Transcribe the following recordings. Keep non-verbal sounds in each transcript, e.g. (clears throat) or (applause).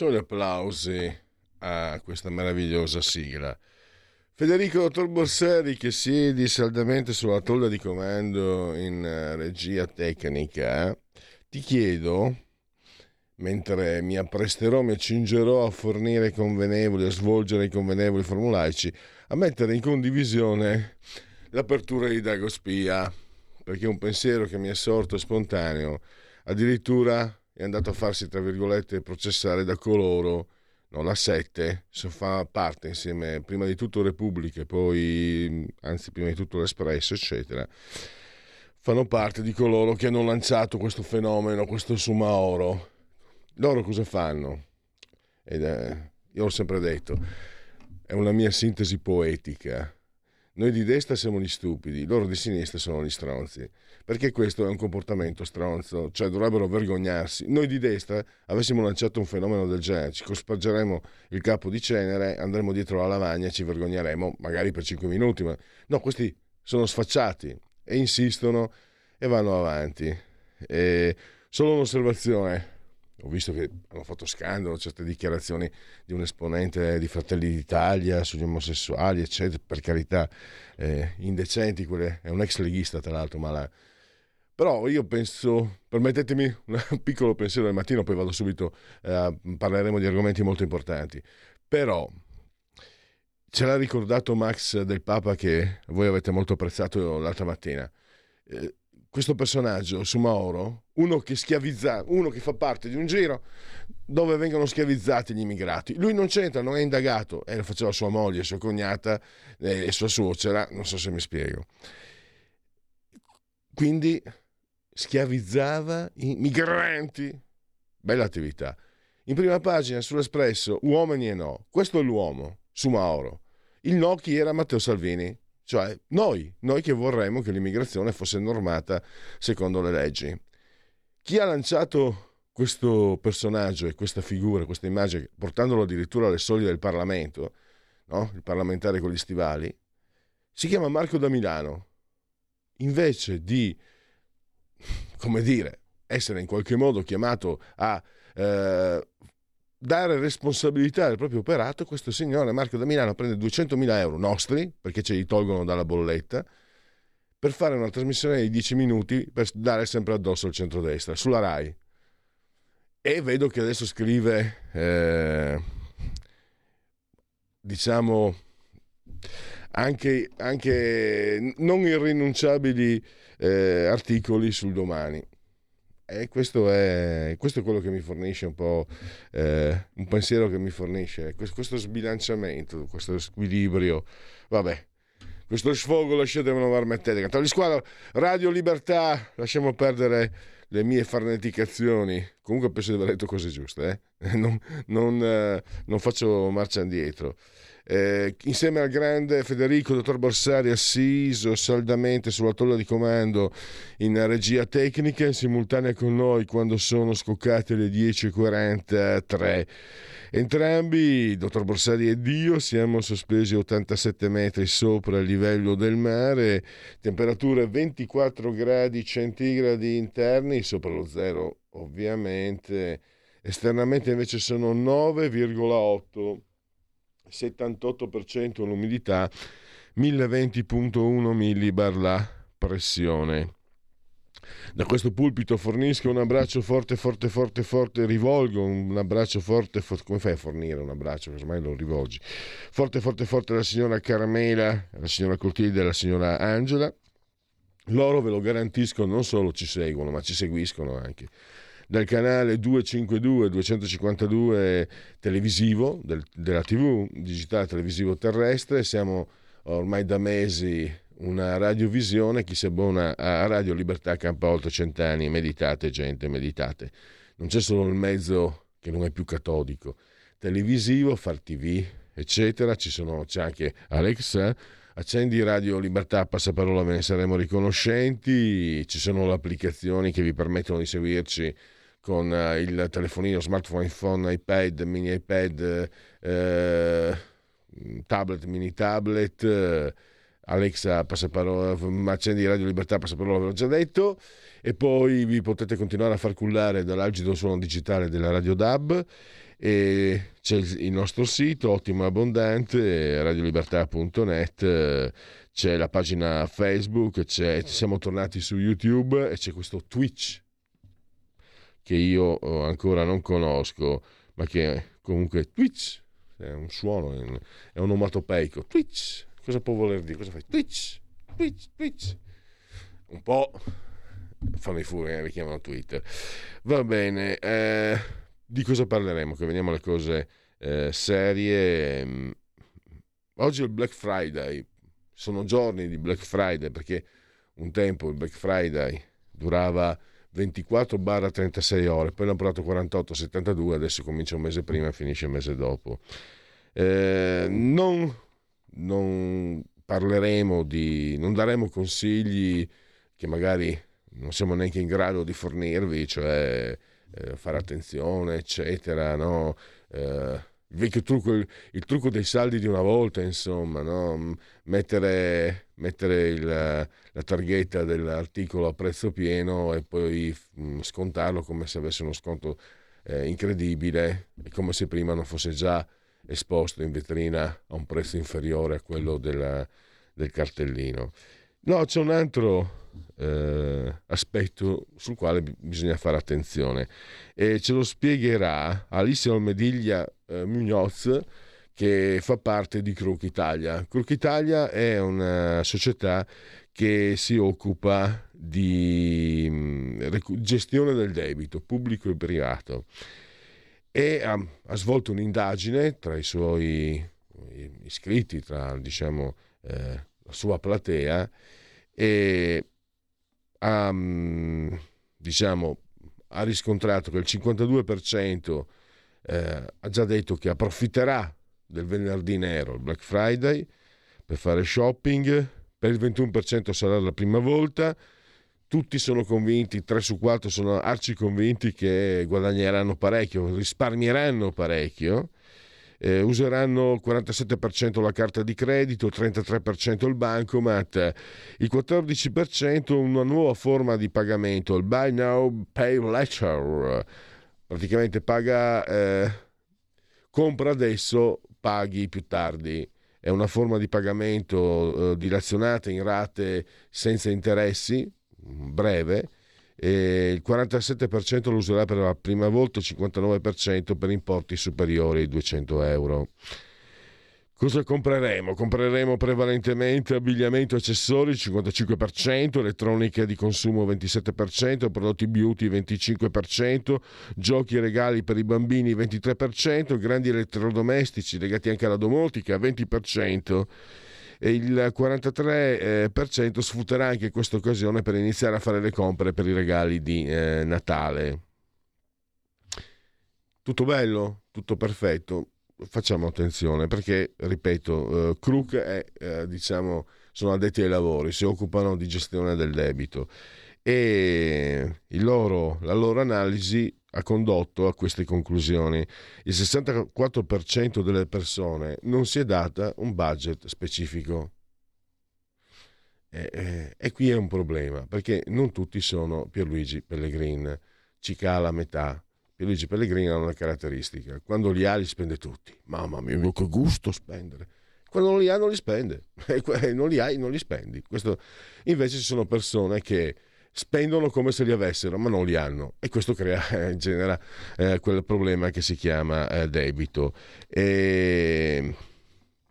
Facciamo applausi a questa meravigliosa sigla. Federico Dottor Borsari che siedi saldamente sulla tolla di comando in eh, regia tecnica, ti chiedo, mentre mi appresterò, mi accingerò a fornire convenevoli, a svolgere i convenevoli formulaici, a mettere in condivisione l'apertura di Dagospia perché è un pensiero che mi è sorto spontaneo, addirittura è andato a farsi, tra virgolette, processare da coloro, no, la sette, fa parte insieme, prima di tutto Repubblica, poi, anzi, prima di tutto l'Espresso, eccetera, fanno parte di coloro che hanno lanciato questo fenomeno, questo Sumaoro. Loro cosa fanno? Ed è, io ho sempre detto, è una mia sintesi poetica noi di destra siamo gli stupidi, loro di sinistra sono gli stronzi. Perché questo è un comportamento stronzo, cioè dovrebbero vergognarsi. Noi di destra avessimo lanciato un fenomeno del genere, ci cospargeremo il capo di cenere, andremo dietro la lavagna e ci vergogneremo, magari per 5 minuti, ma no, questi sono sfacciati e insistono e vanno avanti. E solo un'osservazione, ho visto che hanno fatto scandalo certe dichiarazioni di un esponente di Fratelli d'Italia sugli omosessuali, eccetera, per carità, eh, indecenti, quelle, è un ex leghista tra l'altro, ma la... però io penso, permettetemi un (laughs) piccolo pensiero del mattino, poi vado subito, eh, parleremo di argomenti molto importanti, però ce l'ha ricordato Max del Papa che voi avete molto apprezzato l'altra mattina. Eh, questo personaggio su Mauro, uno che schiavizza, uno che fa parte di un giro dove vengono schiavizzati gli immigrati. Lui non c'entra, non è indagato, e lo faceva sua moglie, sua cognata eh, e sua suocera, non so se mi spiego. Quindi schiavizzava i migranti. Bella attività. In prima pagina sull'Espresso, uomini e no. Questo è l'uomo, su Mauro. Il no chi era Matteo Salvini, cioè noi, noi che vorremmo che l'immigrazione fosse normata secondo le leggi. Chi ha lanciato questo personaggio e questa figura, questa immagine, portandolo addirittura alle soglie del Parlamento, no? il parlamentare con gli stivali, si chiama Marco da Milano. Invece di, come dire, essere in qualche modo chiamato a eh, dare responsabilità del proprio operato, questo signore Marco da Milano prende 200.000 euro nostri, perché ce li tolgono dalla bolletta, per fare una trasmissione di 10 minuti per dare sempre addosso al centrodestra, sulla RAI. E vedo che adesso scrive, eh, diciamo, anche, anche non irrinunciabili eh, articoli sul domani. E questo è, questo è, quello che mi fornisce un po' eh, un pensiero che mi fornisce questo, questo, sbilanciamento, questo squilibrio. Vabbè, questo sfogo lasciatemelo permettere. Tra gli squadra Radio Libertà, lasciamo perdere le mie farneticazioni. Comunque penso di aver detto cose giuste, eh? non, non, eh, non faccio marcia indietro eh, insieme al grande Federico, dottor Borsari, assiso saldamente sulla tolla di comando in regia tecnica, in simultanea con noi quando sono scoccate le 10.43. Entrambi, dottor Borsari ed io, siamo sospesi a 87 metri sopra il livello del mare, temperature 24 gradi centigradi interni, sopra lo zero ovviamente, esternamente invece sono 9,8 78% l'umidità, 1020.1 millibar la pressione. Da questo pulpito fornisco un abbraccio forte, forte, forte, forte, rivolgo un abbraccio forte, forte come fai a fornire un abbraccio? Ormai lo rivolgi. Forte, forte, forte alla signora Carmela, alla signora Clotilde alla signora Angela. Loro ve lo garantisco, non solo ci seguono, ma ci seguiscono anche dal canale 252 252 televisivo del, della TV digitale televisivo terrestre. Siamo ormai da mesi una radiovisione, chi si abbona a Radio Libertà campa oltre cent'anni, meditate gente, meditate. Non c'è solo il mezzo che non è più catodico, televisivo, far tv, eccetera, Ci sono, c'è anche Alexa, accendi Radio Libertà, passaparola, ve ne saremo riconoscenti, ci sono le applicazioni che vi permettono di seguirci con uh, il telefonino, smartphone, iPhone, iPad, mini iPad, eh, tablet, mini tablet, eh, Alexa, passaparola, accendi Radio Libertà, passaparola, ve l'ho già detto, e poi vi potete continuare a far cullare dall'algido suono digitale della Radio DAB. E c'è il nostro sito ottimo e abbondante radiolibertà.net c'è la pagina Facebook siamo tornati su YouTube e c'è questo Twitch che io oh, ancora non conosco ma che comunque Twitch è un suono è un omatopeico Twitch cosa può voler dire? Cosa fai? Twitch Twitch Twitch. Un po' fammi fuori mi chiamano Twitter. Va bene eh di cosa parleremo? Che veniamo alle cose eh, serie. Mm, oggi è il Black Friday, sono giorni di Black Friday perché un tempo il Black Friday durava 24-36 ore, poi l'hanno portato 48-72, adesso comincia un mese prima e finisce il mese dopo. Eh, non, non parleremo di, non daremo consigli che magari non siamo neanche in grado di fornirvi, cioè eh, fare attenzione, eccetera, no? Eh, il trucco, il, il, trucco dei saldi di una volta, insomma, no? mettere, mettere il, la targhetta dell'articolo a prezzo pieno e poi mm, scontarlo come se avesse uno sconto eh, incredibile, come se prima non fosse già esposto in vetrina a un prezzo inferiore a quello della, del cartellino. No, c'è un altro eh, aspetto sul quale bisogna fare attenzione e ce lo spiegherà Alicia Almediglia eh, Mugnoz che fa parte di Crook Italia. Crook Italia è una società che si occupa di mm, gestione del debito pubblico e privato e ha, ha svolto un'indagine tra i suoi iscritti, tra diciamo, eh, la sua platea e ha, diciamo, ha riscontrato che il 52% eh, ha già detto che approfitterà del venerdì nero, il Black Friday, per fare shopping, per il 21% sarà la prima volta, tutti sono convinti, 3 su 4 sono arci convinti che guadagneranno parecchio, risparmieranno parecchio eh, useranno il 47% la carta di credito, il 33% il bancomat, il 14% una nuova forma di pagamento, il Buy Now Pay Later. Praticamente paga, eh, compra adesso, paghi più tardi. È una forma di pagamento eh, dilazionata in rate senza interessi, breve, e il 47% lo userà per la prima volta, il 59% per importi superiori ai 200 euro. Cosa compreremo? Compreremo prevalentemente abbigliamento e accessori 55%, elettronica di consumo 27%, prodotti beauty 25%, giochi e regali per i bambini 23%, grandi elettrodomestici legati anche alla domotica 20% e il 43% sfrutterà anche questa occasione per iniziare a fare le compere per i regali di eh, Natale. Tutto bello, tutto perfetto. Facciamo attenzione perché, ripeto, eh, Crook è, eh, diciamo, sono addetti ai lavori, si occupano di gestione del debito e loro, la loro analisi ha condotto a queste conclusioni. Il 64% delle persone non si è data un budget specifico. E, e, e, qui è un problema, perché non tutti sono Pierluigi Pellegrin, ci cala a metà. Pierluigi Pellegrin ha una caratteristica, quando li ha li spende tutti. Mamma mia, che gusto spendere. Quando non li ha non li spende, (laughs) non li hai non li spendi. Questo, invece ci sono persone che spendono come se li avessero, ma non li hanno e questo crea, (laughs) eh, genera eh, quel problema che si chiama eh, debito. E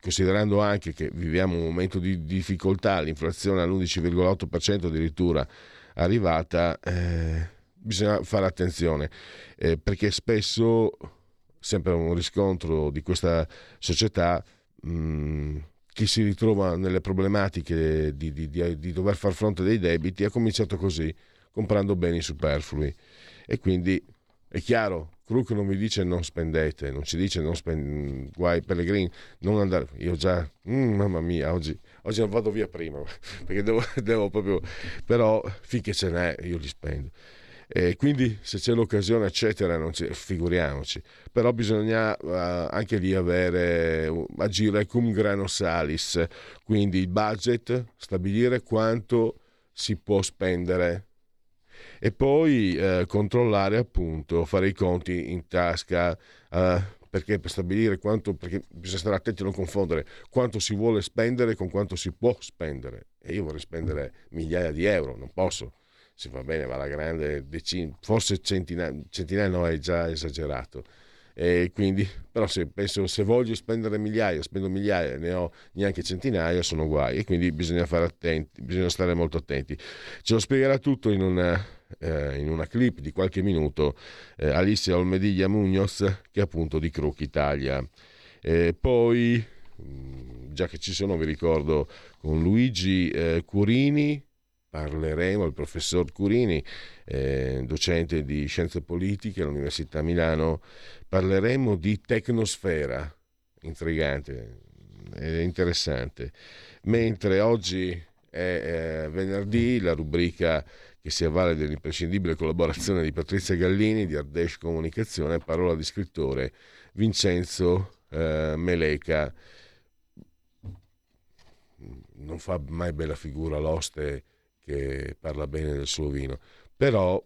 considerando anche che viviamo un momento di difficoltà, l'inflazione all'11,8% addirittura arrivata, eh, bisogna fare attenzione eh, perché spesso, sempre un riscontro di questa società, mh, mm, chi si ritrova nelle problematiche di, di, di, di, dover far fronte dei debiti ha cominciato così, comprando beni superflui. E quindi è chiaro, Crook non vi dice non spendete, non ci dice non spendete, guai Pellegrini, non andare, io già, mm, mamma mia, oggi, oggi, non vado via prima, (laughs) perché devo, (laughs) devo proprio, però finché ce n'è io li spendo. E quindi se c'è l'occasione eccetera non ci, figuriamoci. Però bisogna uh, anche lì avere uh, agire cum grano salis. Quindi il budget stabilire quanto si può spendere. E poi uh, controllare appunto fare i conti in tasca perché per stabilire quanto perché bisogna stare attenti a non confondere quanto si vuole spendere con quanto si può spendere. E io vorrei spendere migliaia di euro non posso se va bene, va alla grande, decine, forse centinaia, centinaia no, è già esagerato. E quindi, però se penso se voglio spendere migliaia, spendo migliaia, ne ho neanche centinaia, sono guai e quindi bisogna fare attenti, bisogna stare molto attenti. Ce lo spiegherà tutto in una, eh, in una clip di qualche minuto eh, Alicia Olmediglia Munoz che è appunto di Crook Italia. E poi, mm, già che ci sono, vi ricordo con Luigi eh, Curini, parleremo il professor Curini, eh, docente di scienze politiche all'Università Milano, parleremo di tecnosfera, intrigante interessante. Mentre oggi è eh, venerdì la rubrica che si avvale dell'imprescindibile collaborazione di Patrizia Gallini di Ardesh Comunicazione, parola di scrittore Vincenzo eh, Meleca. Non fa mai bella figura l'oste che parla bene del suo vino, però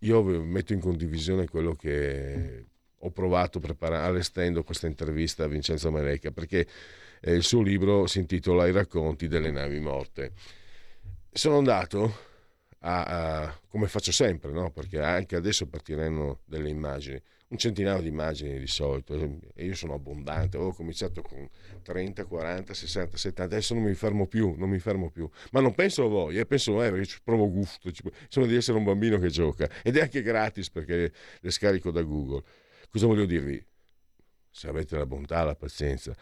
io metto in condivisione quello che ho provato allestendo questa intervista a Vincenzo Meleca, perché il suo libro si intitola I racconti delle navi morte. Sono andato a, a come faccio sempre, no? perché anche adesso partiranno delle immagini un centinaio di immagini di solito e io sono abbondante, ho cominciato con 30, 40, 60, 70, adesso non mi fermo più, non mi fermo più, ma non penso a voi, eh, penso a me perché provo gusto, sono di essere un bambino che gioca ed è anche gratis perché le scarico da Google. Cosa voglio dirvi? Se avete la bontà, la pazienza,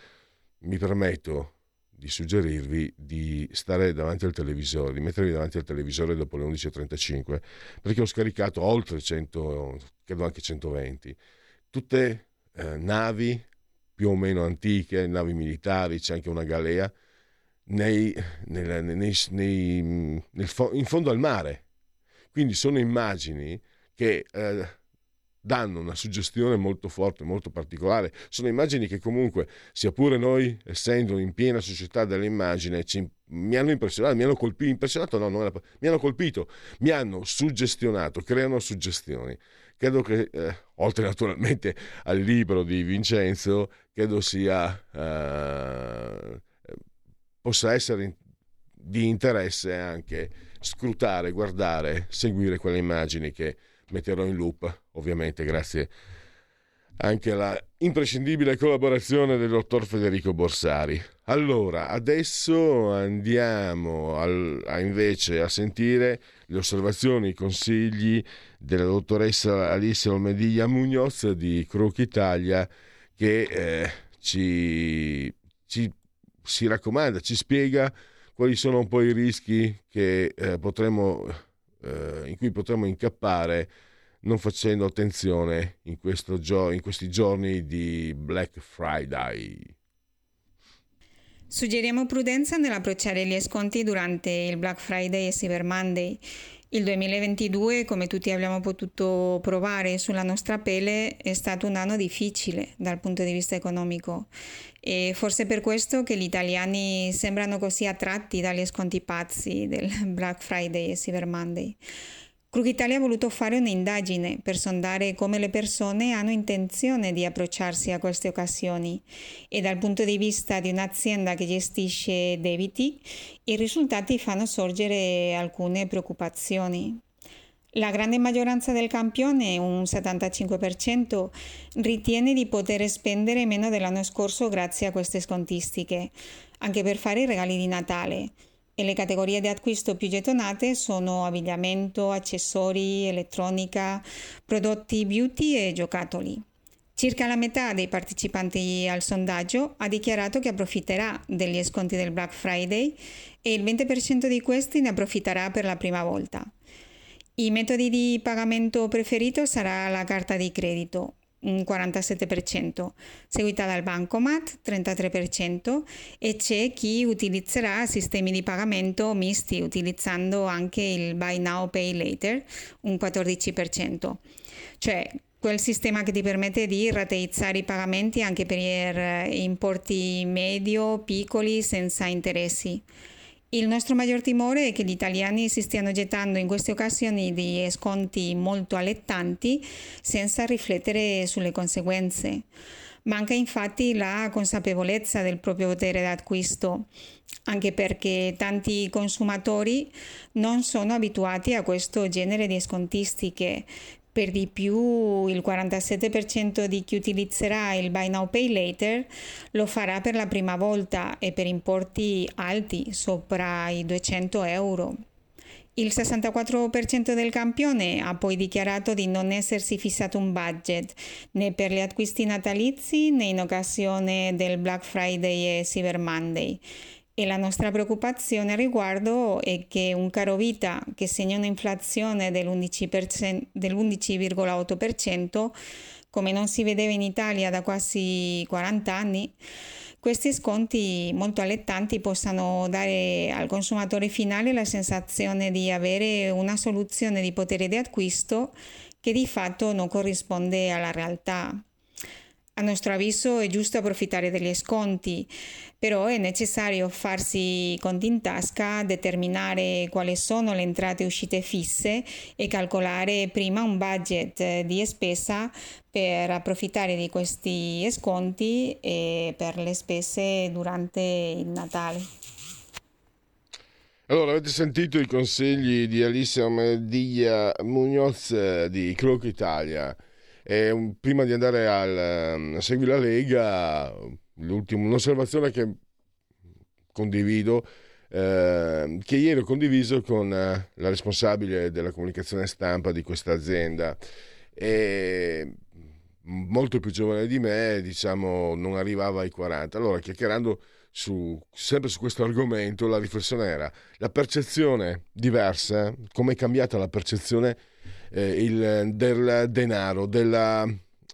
mi permetto di suggerirvi di stare davanti al televisore, di mettervi davanti al televisore dopo le 11.35, perché ho scaricato oltre 100, credo anche 120, tutte eh, navi più o meno antiche, navi militari, c'è anche una galea, nei, nei, nei, nel, in fondo al mare. Quindi sono immagini che... Eh, danno una suggestione molto forte, molto particolare. Sono immagini che comunque, sia pure noi, essendo in piena società dell'immagine, ci, mi hanno impressionato, mi hanno colpito, impressionato no, non era, mi hanno colpito, mi hanno suggestionato, creano suggestioni. Credo che, eh, oltre naturalmente al libro di Vincenzo, credo sia, eh, possa essere di interesse anche scrutare, guardare, seguire quelle immagini che metterò in loop, ovviamente grazie anche alla imprescindibile collaborazione del dottor Federico Borsari. Allora, adesso andiamo al, a invece a sentire le osservazioni, i consigli della dottoressa Alice Olmediglia Munoz di Crook Italia che eh, ci, ci, si raccomanda, ci spiega quali sono un po' i rischi che eh, potremmo eh, in cui potremmo incappare non facendo attenzione in, gio- in questi giorni di Black Friday. Suggeriamo prudenza nell'approcciare gli sconti durante il Black Friday e Cyber Monday. Il 2022, come tutti abbiamo potuto provare sulla nostra pelle, è stato un anno difficile dal punto di vista economico e forse per questo che gli italiani sembrano così attratti dagli sconti pazzi del Black Friday e Cyber Monday. Krug Italia ha voluto fare un'indagine per sondare come le persone hanno intenzione di approcciarsi a queste occasioni e dal punto di vista di un'azienda che gestisce debiti i risultati fanno sorgere alcune preoccupazioni. La grande maggioranza del campione, un 75%, ritiene di poter spendere meno dell'anno scorso grazie a queste scontistiche, anche per fare i regali di Natale e le categorie di acquisto più gettonate sono abbigliamento, accessori, elettronica, prodotti beauty e giocattoli. Circa la metà dei partecipanti al sondaggio ha dichiarato che approfitterà degli sconti del Black Friday e il 20% di questi ne approfitterà per la prima volta. I metodi di pagamento preferito sarà la carta di credito, un 47%, seguita dal bancomat 33% e c'è chi utilizzerà sistemi di pagamento misti utilizzando anche il buy now pay later, un 14%. Cioè quel sistema che ti permette di rateizzare i pagamenti anche per importi medio, piccoli, senza interessi. Il nostro maggior timore è che gli italiani si stiano gettando in queste occasioni di sconti molto allettanti senza riflettere sulle conseguenze. Manca infatti la consapevolezza del proprio potere d'acquisto, anche perché tanti consumatori non sono abituati a questo genere di scontistiche, per di più il 47% di chi utilizzerà il Buy Now Pay Later lo farà per la prima volta e per importi alti, sopra i 200 euro. Il 64% del campione ha poi dichiarato di non essersi fissato un budget né per gli acquisti natalizi né in occasione del Black Friday e Cyber Monday e la nostra preoccupazione a riguardo è che un caro vita che segna un'inflazione dell'11,8%, come non si vedeva in Italia da quasi 40 anni, questi sconti molto allettanti possano dare al consumatore finale la sensazione di avere una soluzione di potere di acquisto che di fatto non corrisponde alla realtà. A nostro avviso è giusto approfittare degli sconti, però è necessario farsi conti in tasca, determinare quali sono le entrate e uscite fisse e calcolare prima un budget di spesa per approfittare di questi sconti e per le spese durante il Natale. Allora, avete sentito i consigli di Alicia Media Munoz di Croc Italia. E prima di andare al, um, a seguire la Lega, un'osservazione che condivido, eh, che ieri ho condiviso con eh, la responsabile della comunicazione stampa di questa azienda. Molto più giovane di me, diciamo, non arrivava ai 40. Allora, chiacchierando su, sempre su questo argomento, la riflessione era la percezione diversa, come è cambiata la percezione eh, il, del denaro, della,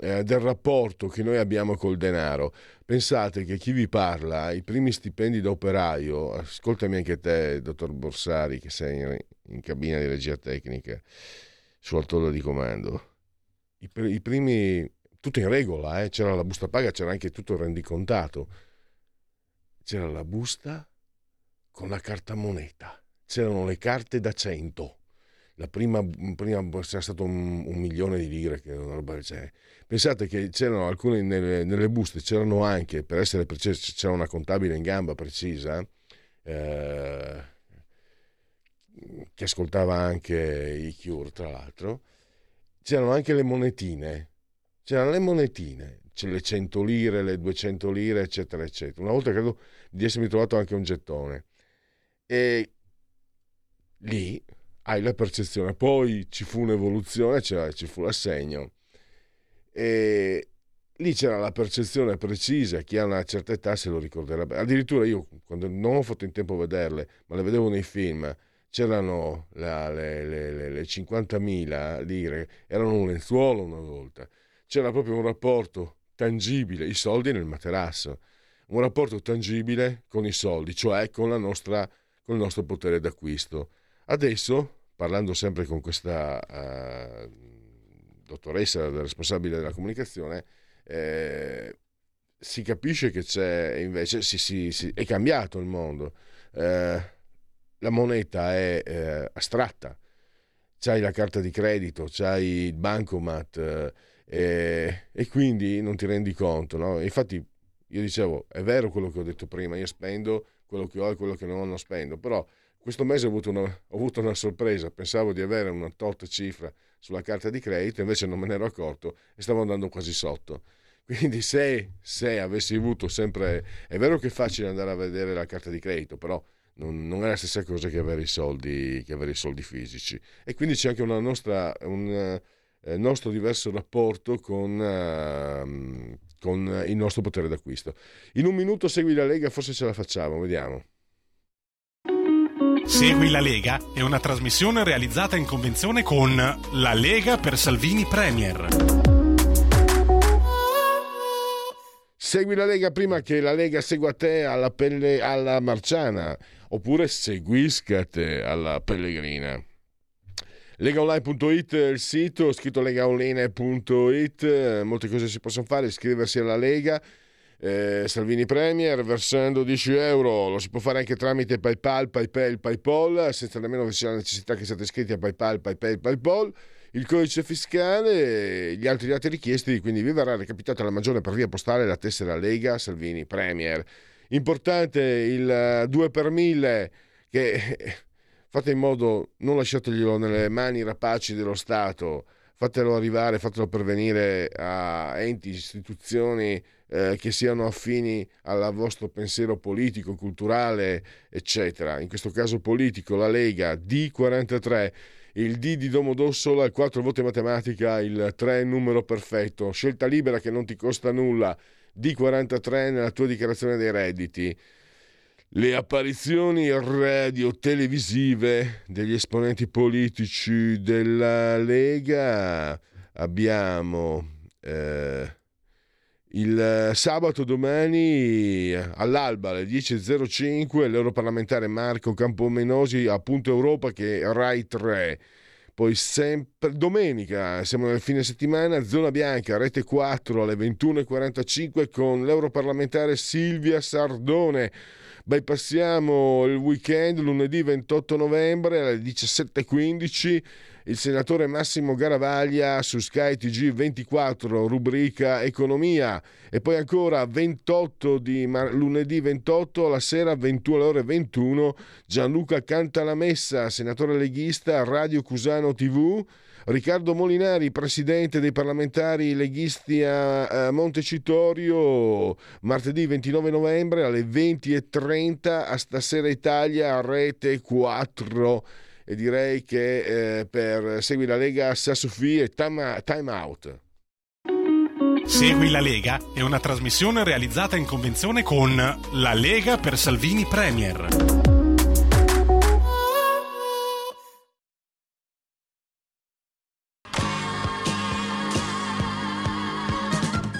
eh, del rapporto che noi abbiamo col denaro. Pensate che chi vi parla, i primi stipendi da operaio, ascoltami anche te, dottor Borsari, che sei in, in cabina di regia tecnica, su altolla di comando, i, i, primi, tutto in regola, eh? c'era la busta paga, c'era anche tutto il rendicontato, c'era la busta con la carta moneta, c'erano le carte da 100 la prima, prima c'era stato un, un, milione di lire, che una roba cioè, Pensate che c'erano alcune nelle, nelle, buste, c'erano anche, per essere precisi, c'era una contabile in gamba precisa, eh, che ascoltava anche i Cure, tra l'altro, c'erano anche le monetine, c'erano le monetine, le 100 lire, le 200 lire, eccetera, eccetera. Una volta credo di essermi trovato anche un gettone. E lì hai la percezione. Poi ci fu un'evoluzione, cioè ci fu l'assegno. E lì c'era la percezione precisa, chi ha una certa età se lo ricorderà. Addirittura io, quando non ho fatto in tempo a vederle, ma le vedevo nei film, c'erano la, le, le, le 50.000 lire, erano un lenzuolo una volta. C'era proprio un rapporto tangibile, i soldi nel materasso, un rapporto tangibile con i soldi, cioè con, nostra, con il nostro potere d'acquisto. Adesso parlando sempre con questa uh, dottoressa responsabile della comunicazione, eh, si capisce che c'è invece, si, si, si, è cambiato il mondo, eh, la moneta è eh, astratta, c'hai la carta di credito, c'hai il bancomat eh, e quindi non ti rendi conto. No? Infatti io dicevo, è vero quello che ho detto prima, io spendo quello che ho e quello che non non spendo, però questo mese ho avuto, una, ho avuto una sorpresa, pensavo di avere una tot cifra sulla carta di credito, invece non me ne ero accorto e stavo andando quasi sotto. Quindi se, se avessi avuto sempre... È vero che è facile andare a vedere la carta di credito, però non, non, è la stessa cosa che avere i soldi, che avere i soldi fisici. E quindi c'è anche nostra, un eh, nostro diverso rapporto con, uh, con il nostro potere d'acquisto. In un minuto segui la Lega, forse ce la facciamo, vediamo. Segui la Lega è una trasmissione realizzata in convenzione con La Lega per Salvini Premier. Segui la Lega prima che la Lega segua te alla, pelle, alla Marciana, oppure seguisca te alla Pellegrina. Legaonline.it è il sito, scritto legaonline.it, molte cose si possono fare, iscriversi alla Lega eh, Salvini Premier versando 10 euro, lo si può fare anche tramite PayPal, PayPal, PayPal, senza nemmeno che sia la necessità che siate iscritti a PayPal, PayPal, PayPal. Il codice fiscale, gli altri dati richiesti, quindi vi verrà recapitata la maggiore per via postale la tessera Lega Salvini Premier. Importante il 2 per 1000 che (laughs) fate in modo, non lasciateglielo nelle mani rapaci dello Stato, fatelo arrivare, fatelo pervenire a enti, istituzioni eh, che siano affini al vostro pensiero politico, culturale, eccetera. In questo caso politico, la Lega D43, il D di Domodossola, il 4 voto in matematica, il 3 numero perfetto, scelta libera che non ti costa nulla, D43 nella tua dichiarazione dei redditi. Le apparizioni radio-televisive degli esponenti politici della Lega abbiamo eh, il eh, sabato domani eh, all'alba alle 10.05 l'europarlamentare Marco Campomenosi a Punto Europa che è Rai 3. Poi sempre domenica, siamo nel fine settimana, zona bianca, rete 4 alle 21.45 con l'europarlamentare Silvia Sardone. Bypassiamo il weekend lunedì 28 novembre alle 17.15 il senatore Massimo Garavaglia su Sky TG24, rubrica Economia. E poi ancora 28 di mar- lunedì 28 alla sera 21 ore 21 Gianluca Cantalamessa, senatore leghista, Radio Cusano TV. Riccardo Molinari, presidente dei parlamentari leghisti a Montecitorio, martedì 29 novembre alle 20.30 a Stasera Italia, a Rete 4 e direi che eh, per Segui la Lega Sassufi e time, time Out. Segui la Lega è una trasmissione realizzata in convenzione con La Lega per Salvini Premier.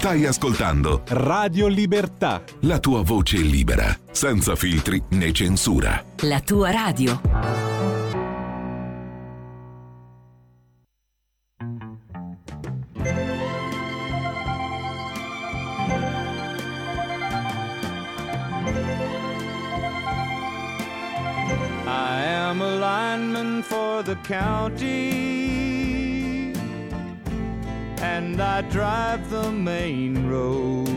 Stai ascoltando Radio Libertà. La tua voce libera, senza filtri né censura. La tua radio. I am a lineman for the county. Drive the main road,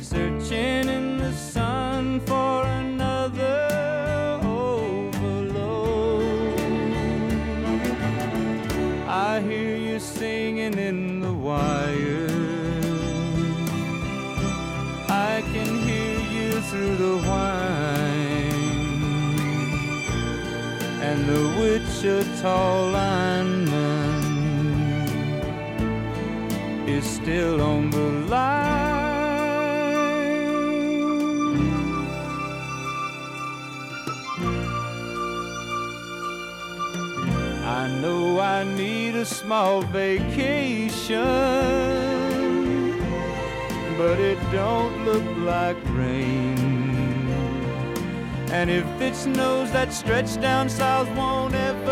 searching in the sun for another overload. I hear you singing in the wire. I can hear you through the whine and the Wichita lineman still on the line. I know I need a small vacation, but it don't look like rain. And if it snows, that stretch down south won't ever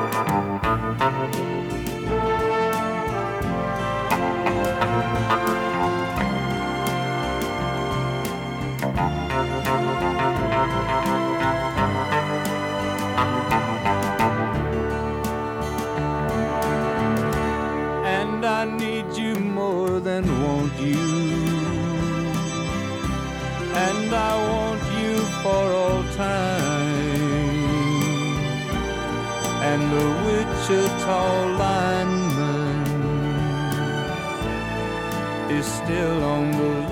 You. And I want you for all time. And the Wichita lineman is still on the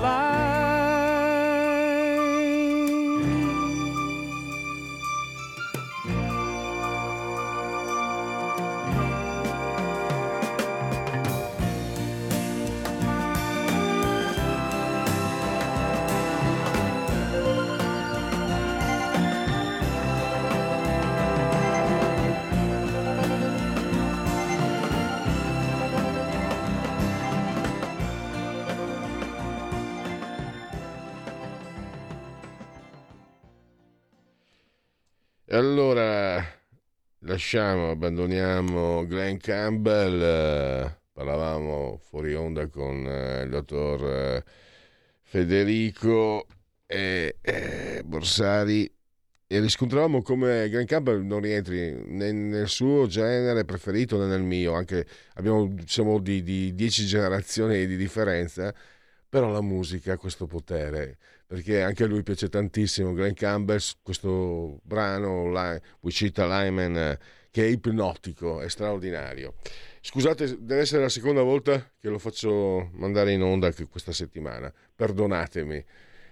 lasciamo, abbandoniamo Glenn Campbell, eh, parlavamo fuori onda con eh, il dottor eh, Federico e Borsari e riscontravamo come Glenn Campbell non rientri né nel suo genere preferito né nel mio, anche abbiamo, siamo di, di dieci generazioni di differenza, però la musica ha questo potere perché anche a lui piace tantissimo Glenn Campbell, questo brano Wichita Lyman che è ipnotico, è straordinario. Scusate, deve essere la seconda volta che lo faccio mandare in onda questa settimana, perdonatemi.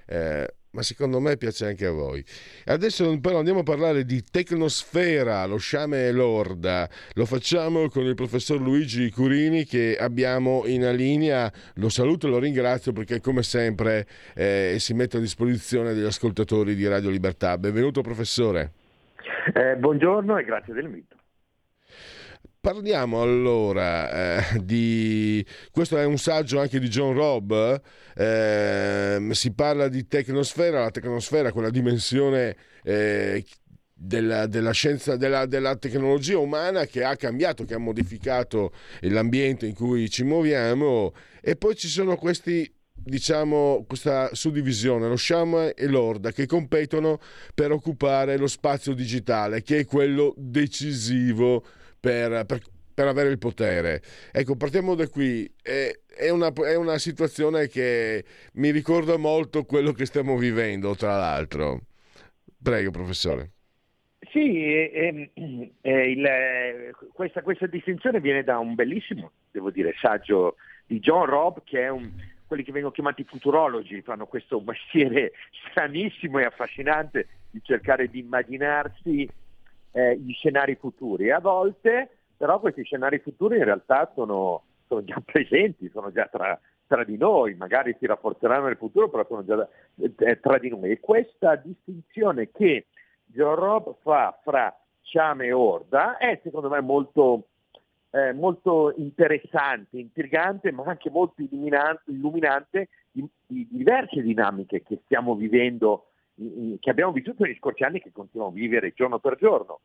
Eh, ma secondo me piace anche a voi. Adesso però andiamo a parlare di tecnosfera, lo sciame e l'orda. Lo facciamo con il professor Luigi Curini che abbiamo in linea. Lo saluto e lo ringrazio perché come sempre eh, si mette a disposizione degli ascoltatori di Radio Libertà. Benvenuto professore. Eh, buongiorno e grazie del mito. Parliamo allora eh, di... questo è un saggio anche di John Robb, eh, si parla di tecnosfera, la tecnosfera, quella dimensione eh, della, della, scienza, della, della, tecnologia umana che ha cambiato, che ha modificato l'ambiente in cui ci muoviamo e poi ci sono questi diciamo questa suddivisione, lo Sham e l'Orda, che competono per occupare lo spazio digitale, che è quello decisivo per, per, per avere il potere. Ecco, partiamo da qui. È, è, una, è, una, situazione che mi ricorda molto quello che stiamo vivendo, tra l'altro. Prego, professore. Sì, eh, eh, il, questa, questa, distinzione viene da un bellissimo, devo dire, saggio di John Robb, che è un, quelli che vengono chiamati futurologi, fanno questo mestiere stranissimo e affascinante di cercare di immaginarsi eh, gli scenari futuri. A volte però questi scenari futuri in realtà sono, sono già (laughs) presenti, sono già tra, tra, di noi, magari si rafforzeranno nel futuro, però sono già eh, tra di noi. E questa distinzione che Robb fa fra Ciame e Orda è secondo me molto, eh, molto interessante, intrigante, ma anche molto illuminante, illuminante di, di diverse dinamiche che stiamo vivendo che abbiamo vissuto negli scorsi anni e che continuiamo a vivere giorno per giorno.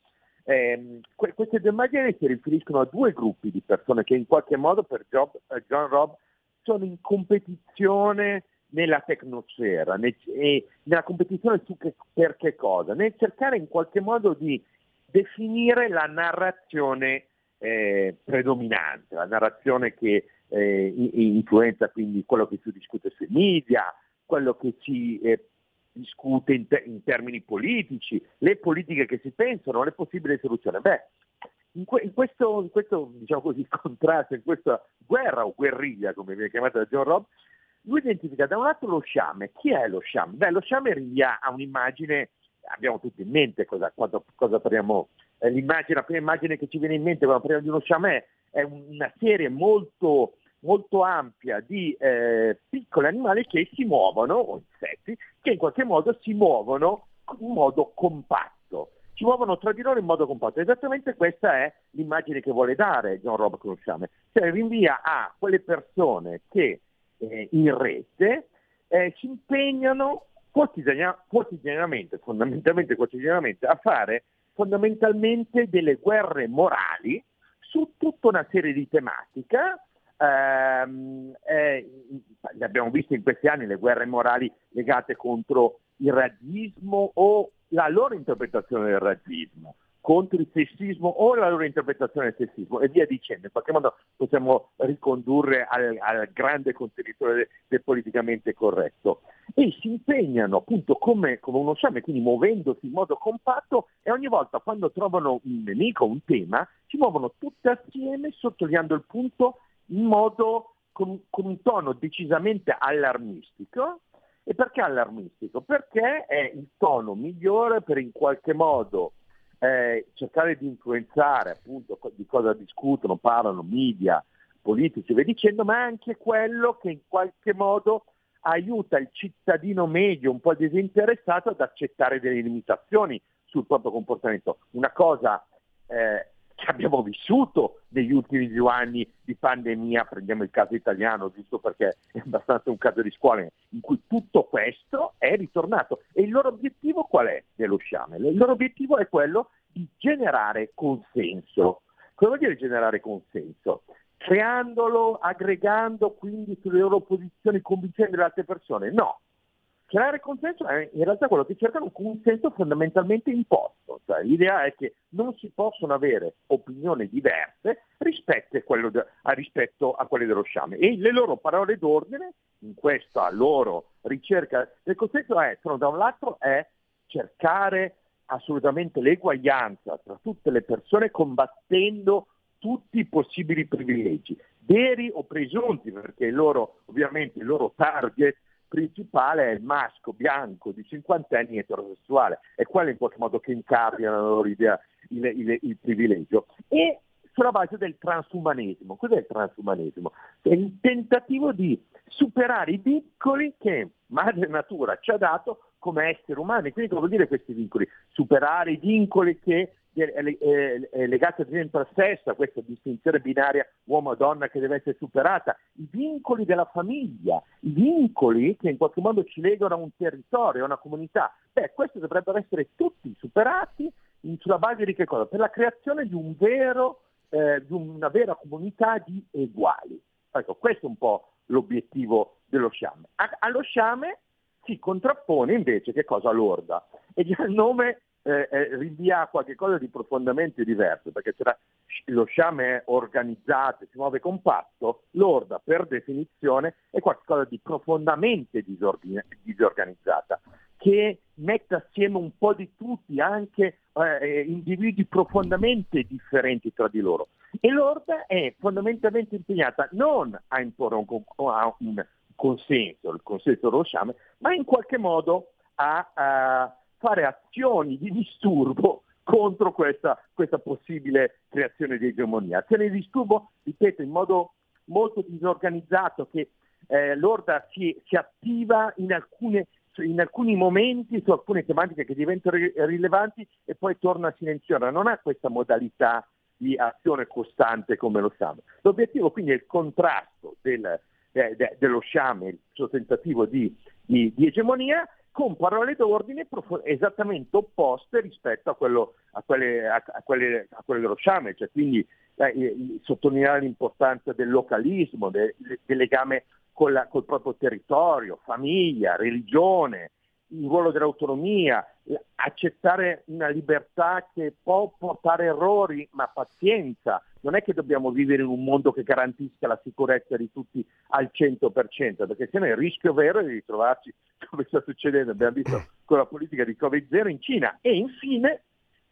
Eh, que- queste due immagini si riferiscono a due gruppi di persone che in qualche modo per Job, eh, John Robb sono in competizione nella tecnosfera nel, e nella competizione su che, per che cosa? Nel cercare in qualche modo di definire la narrazione eh, predominante, la narrazione che eh, influenza quindi quello che si discute sui media, quello che ci eh, discute in, te- in, termini politici, le politiche che si pensano, le possibili soluzioni. Beh, in, que- in questo, in questo diciamo così, (laughs) contrasto, in questa guerra o guerriglia, come viene chiamata da John Robb, lui identifica da un lato lo sciame. Chi è lo sciame? Beh, lo sciame rinvia a un'immagine, abbiamo tutti in mente cosa, cosa, cosa parliamo, eh, l'immagine, la prima immagine che ci viene in mente quando parliamo di uno sciame è una serie molto molto ampia di eh, piccoli animali che si muovono, o insetti, che in qualche modo si muovono in modo compatto. si muovono tra di loro in modo compatto. Esattamente questa è l'immagine che vuole dare John Rob Cruciame, cioè rinvia a quelle persone che eh, in rete eh, si impegnano quotidiana, quotidianamente, fondamentalmente quotidianamente, a fare fondamentalmente delle guerre morali su tutta una serie di tematiche. Ehm, eh, le abbiamo visto in questi anni le guerre morali legate contro il razzismo o la loro interpretazione del razzismo contro il sessismo o la loro interpretazione del sessismo e via dicendo. In qualche modo possiamo ricondurre al, al grande contenitore del, del, politicamente corretto. E si impegnano appunto come, come uno sciame, quindi muovendosi in modo compatto e ogni volta quando trovano un nemico, un tema, si muovono tutte assieme sottolineando il punto in modo con, con un tono decisamente allarmistico. E perché allarmistico? Perché è il tono migliore per in qualche modo eh, cercare di influenzare appunto di cosa discutono, parlano media, politici, via dicendo, ma anche quello che in qualche modo aiuta il cittadino medio, un po' disinteressato, ad accettare delle limitazioni sul proprio comportamento. Una cosa eh, che abbiamo vissuto negli ultimi due anni di pandemia, prendiamo il caso italiano, giusto perché è abbastanza un caso di scuola, in cui tutto questo è ritornato. E il loro obiettivo qual è dello Sciame? Il loro obiettivo è quello di generare consenso. Cosa vuol dire generare consenso? Creandolo, aggregando quindi sulle loro posizioni, convincendo le altre persone? No, creare consenso è in realtà quello che cercano un consenso fondamentalmente imposto, cioè l'idea è che non si possono avere opinioni diverse rispetto a, de, a, rispetto a quelle dello sciame. E le loro parole d'ordine in questa loro ricerca del consenso è, sono da un lato è cercare assolutamente l'eguaglianza tra tutte le persone combattendo tutti i possibili privilegi, veri o presunti, perché loro, ovviamente il loro target principale è il maschio bianco di 50 anni eterosessuale, è quello in qualche modo che incarna la loro idea, il, il, il privilegio. E sulla base del transumanesimo. Cos'è il transumanesimo? È il tentativo di superare i vincoli che madre natura ci ha dato come esseri umani. Quindi cosa vuol dire questi vincoli? Superare i vincoli che è legata esempio al sesso, a questa distinzione binaria uomo-donna che deve essere superata, i vincoli della famiglia, i vincoli che in qualche modo ci legano a un territorio, a una comunità, beh, questi dovrebbero essere tutti superati sulla base di che cosa? Per la creazione di, un vero, eh, di una vera comunità di uguali. Ecco, questo è un po' l'obiettivo dello sciame. A- allo sciame si contrappone invece che cosa? L'orda. E già il nome eh, eh, rinvia a qualcosa di profondamente diverso, perché c'era lo sciame è organizzato, si muove compatto, l'orda per definizione è qualcosa di profondamente disorganizzata, che mette assieme un po' di tutti, anche eh, individui profondamente differenti tra di loro. E l'orda è fondamentalmente impegnata non a imporre un, a un consenso, il consenso dello sciame, ma in qualche modo a, a fare azioni di disturbo contro questa, questa possibile creazione di egemonia. Azione di disturbo, ripeto, in modo molto disorganizzato che eh, l'Orda si, si attiva in, alcune, in, alcuni momenti su alcune tematiche che diventano rilevanti e poi torna a silenziare. Non ha questa modalità di azione costante come lo Sciame. L'obiettivo quindi è il contrasto del, de, de, dello Sciame, il suo tentativo di, di, di egemonia con parole d'ordine esattamente opposte rispetto a, quello, a, quelle, a, a, quelle, quelle, dello sciame, cioè quindi eh, sottolineare l'importanza del localismo, del, del legame col, col proprio territorio, famiglia, religione, il ruolo dell'autonomia, accettare una libertà che può portare errori, ma pazienza. Non è che dobbiamo vivere in un mondo che garantisca la sicurezza di tutti al 100%, perché se no il rischio vero è di ritrovarci (laughs) come sta succedendo, abbiamo visto (laughs) con la politica di Covid-0 in Cina. E infine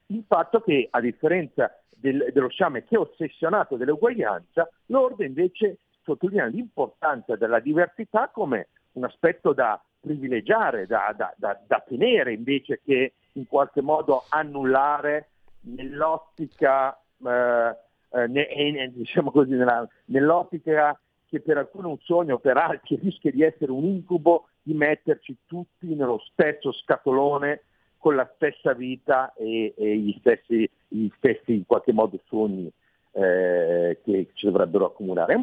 il fatto che, a differenza del, dello sciame che è ossessionato dell'uguaglianza, l'Orde invece sottolinea l'importanza della diversità come un aspetto da privilegiare, da, da, da, da tenere invece che in qualche modo annullare nell'ottica, eh, eh, ne, diciamo così, nella, nell'ottica che per alcuni è un sogno, per altri (laughs) rischia di essere un incubo di metterci tutti nello stesso scatolone con la stessa vita e, e gli, stessi, gli, stessi, in qualche modo sogni eh, che ci dovrebbero accumulare.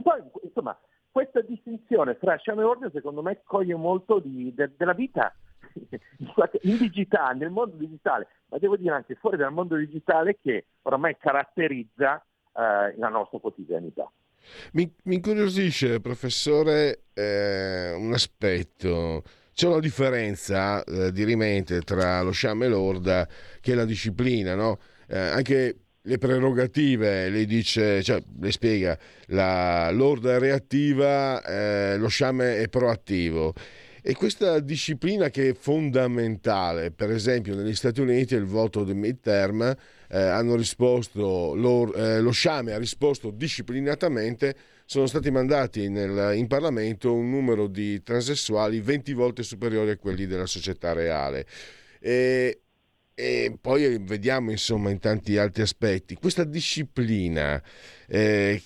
Insomma, questa distinzione tra Sciame e Ordine secondo me coglie molto di, de, della vita (laughs) in digitale, nel mondo digitale, ma devo dire anche fuori dal mondo digitale che oramai caratterizza eh, la nostra quotidianità. Mi, mi incuriosisce, professore, eh, un aspetto. C'è una differenza eh, di rimente tra lo sciame e l'orda che è la disciplina, no? Eh, anche le prerogative, lei dice, cioè, le spiega, la, l'orda è reattiva, eh, lo sciame è proattivo. E questa disciplina che è fondamentale, per esempio negli Stati Uniti il voto del midterm eh, hanno risposto, lo, eh, lo Sciame ha risposto disciplinatamente, sono stati mandati nel, in Parlamento un numero di transessuali 20 volte superiore a quelli della società reale. E, e poi vediamo insomma in tanti altri aspetti questa disciplina eh,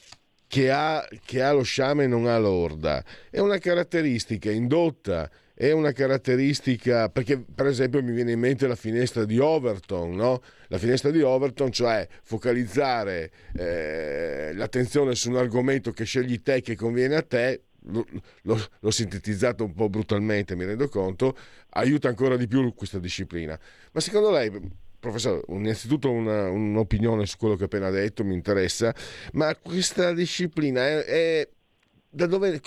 che, ha, che ha lo sciame e non ha l'orda è una caratteristica indotta è una caratteristica perché per esempio mi viene in mente la finestra di Overton, no? la finestra di Overton, cioè focalizzare eh, l'attenzione su un argomento che scegli te che conviene a te, l'ho, l'ho, sintetizzato un po' brutalmente, mi rendo conto, aiuta ancora di più questa disciplina. Ma secondo lei, professore, innanzitutto una, un'opinione su quello che ho appena detto, mi interessa, ma questa disciplina è, è da dove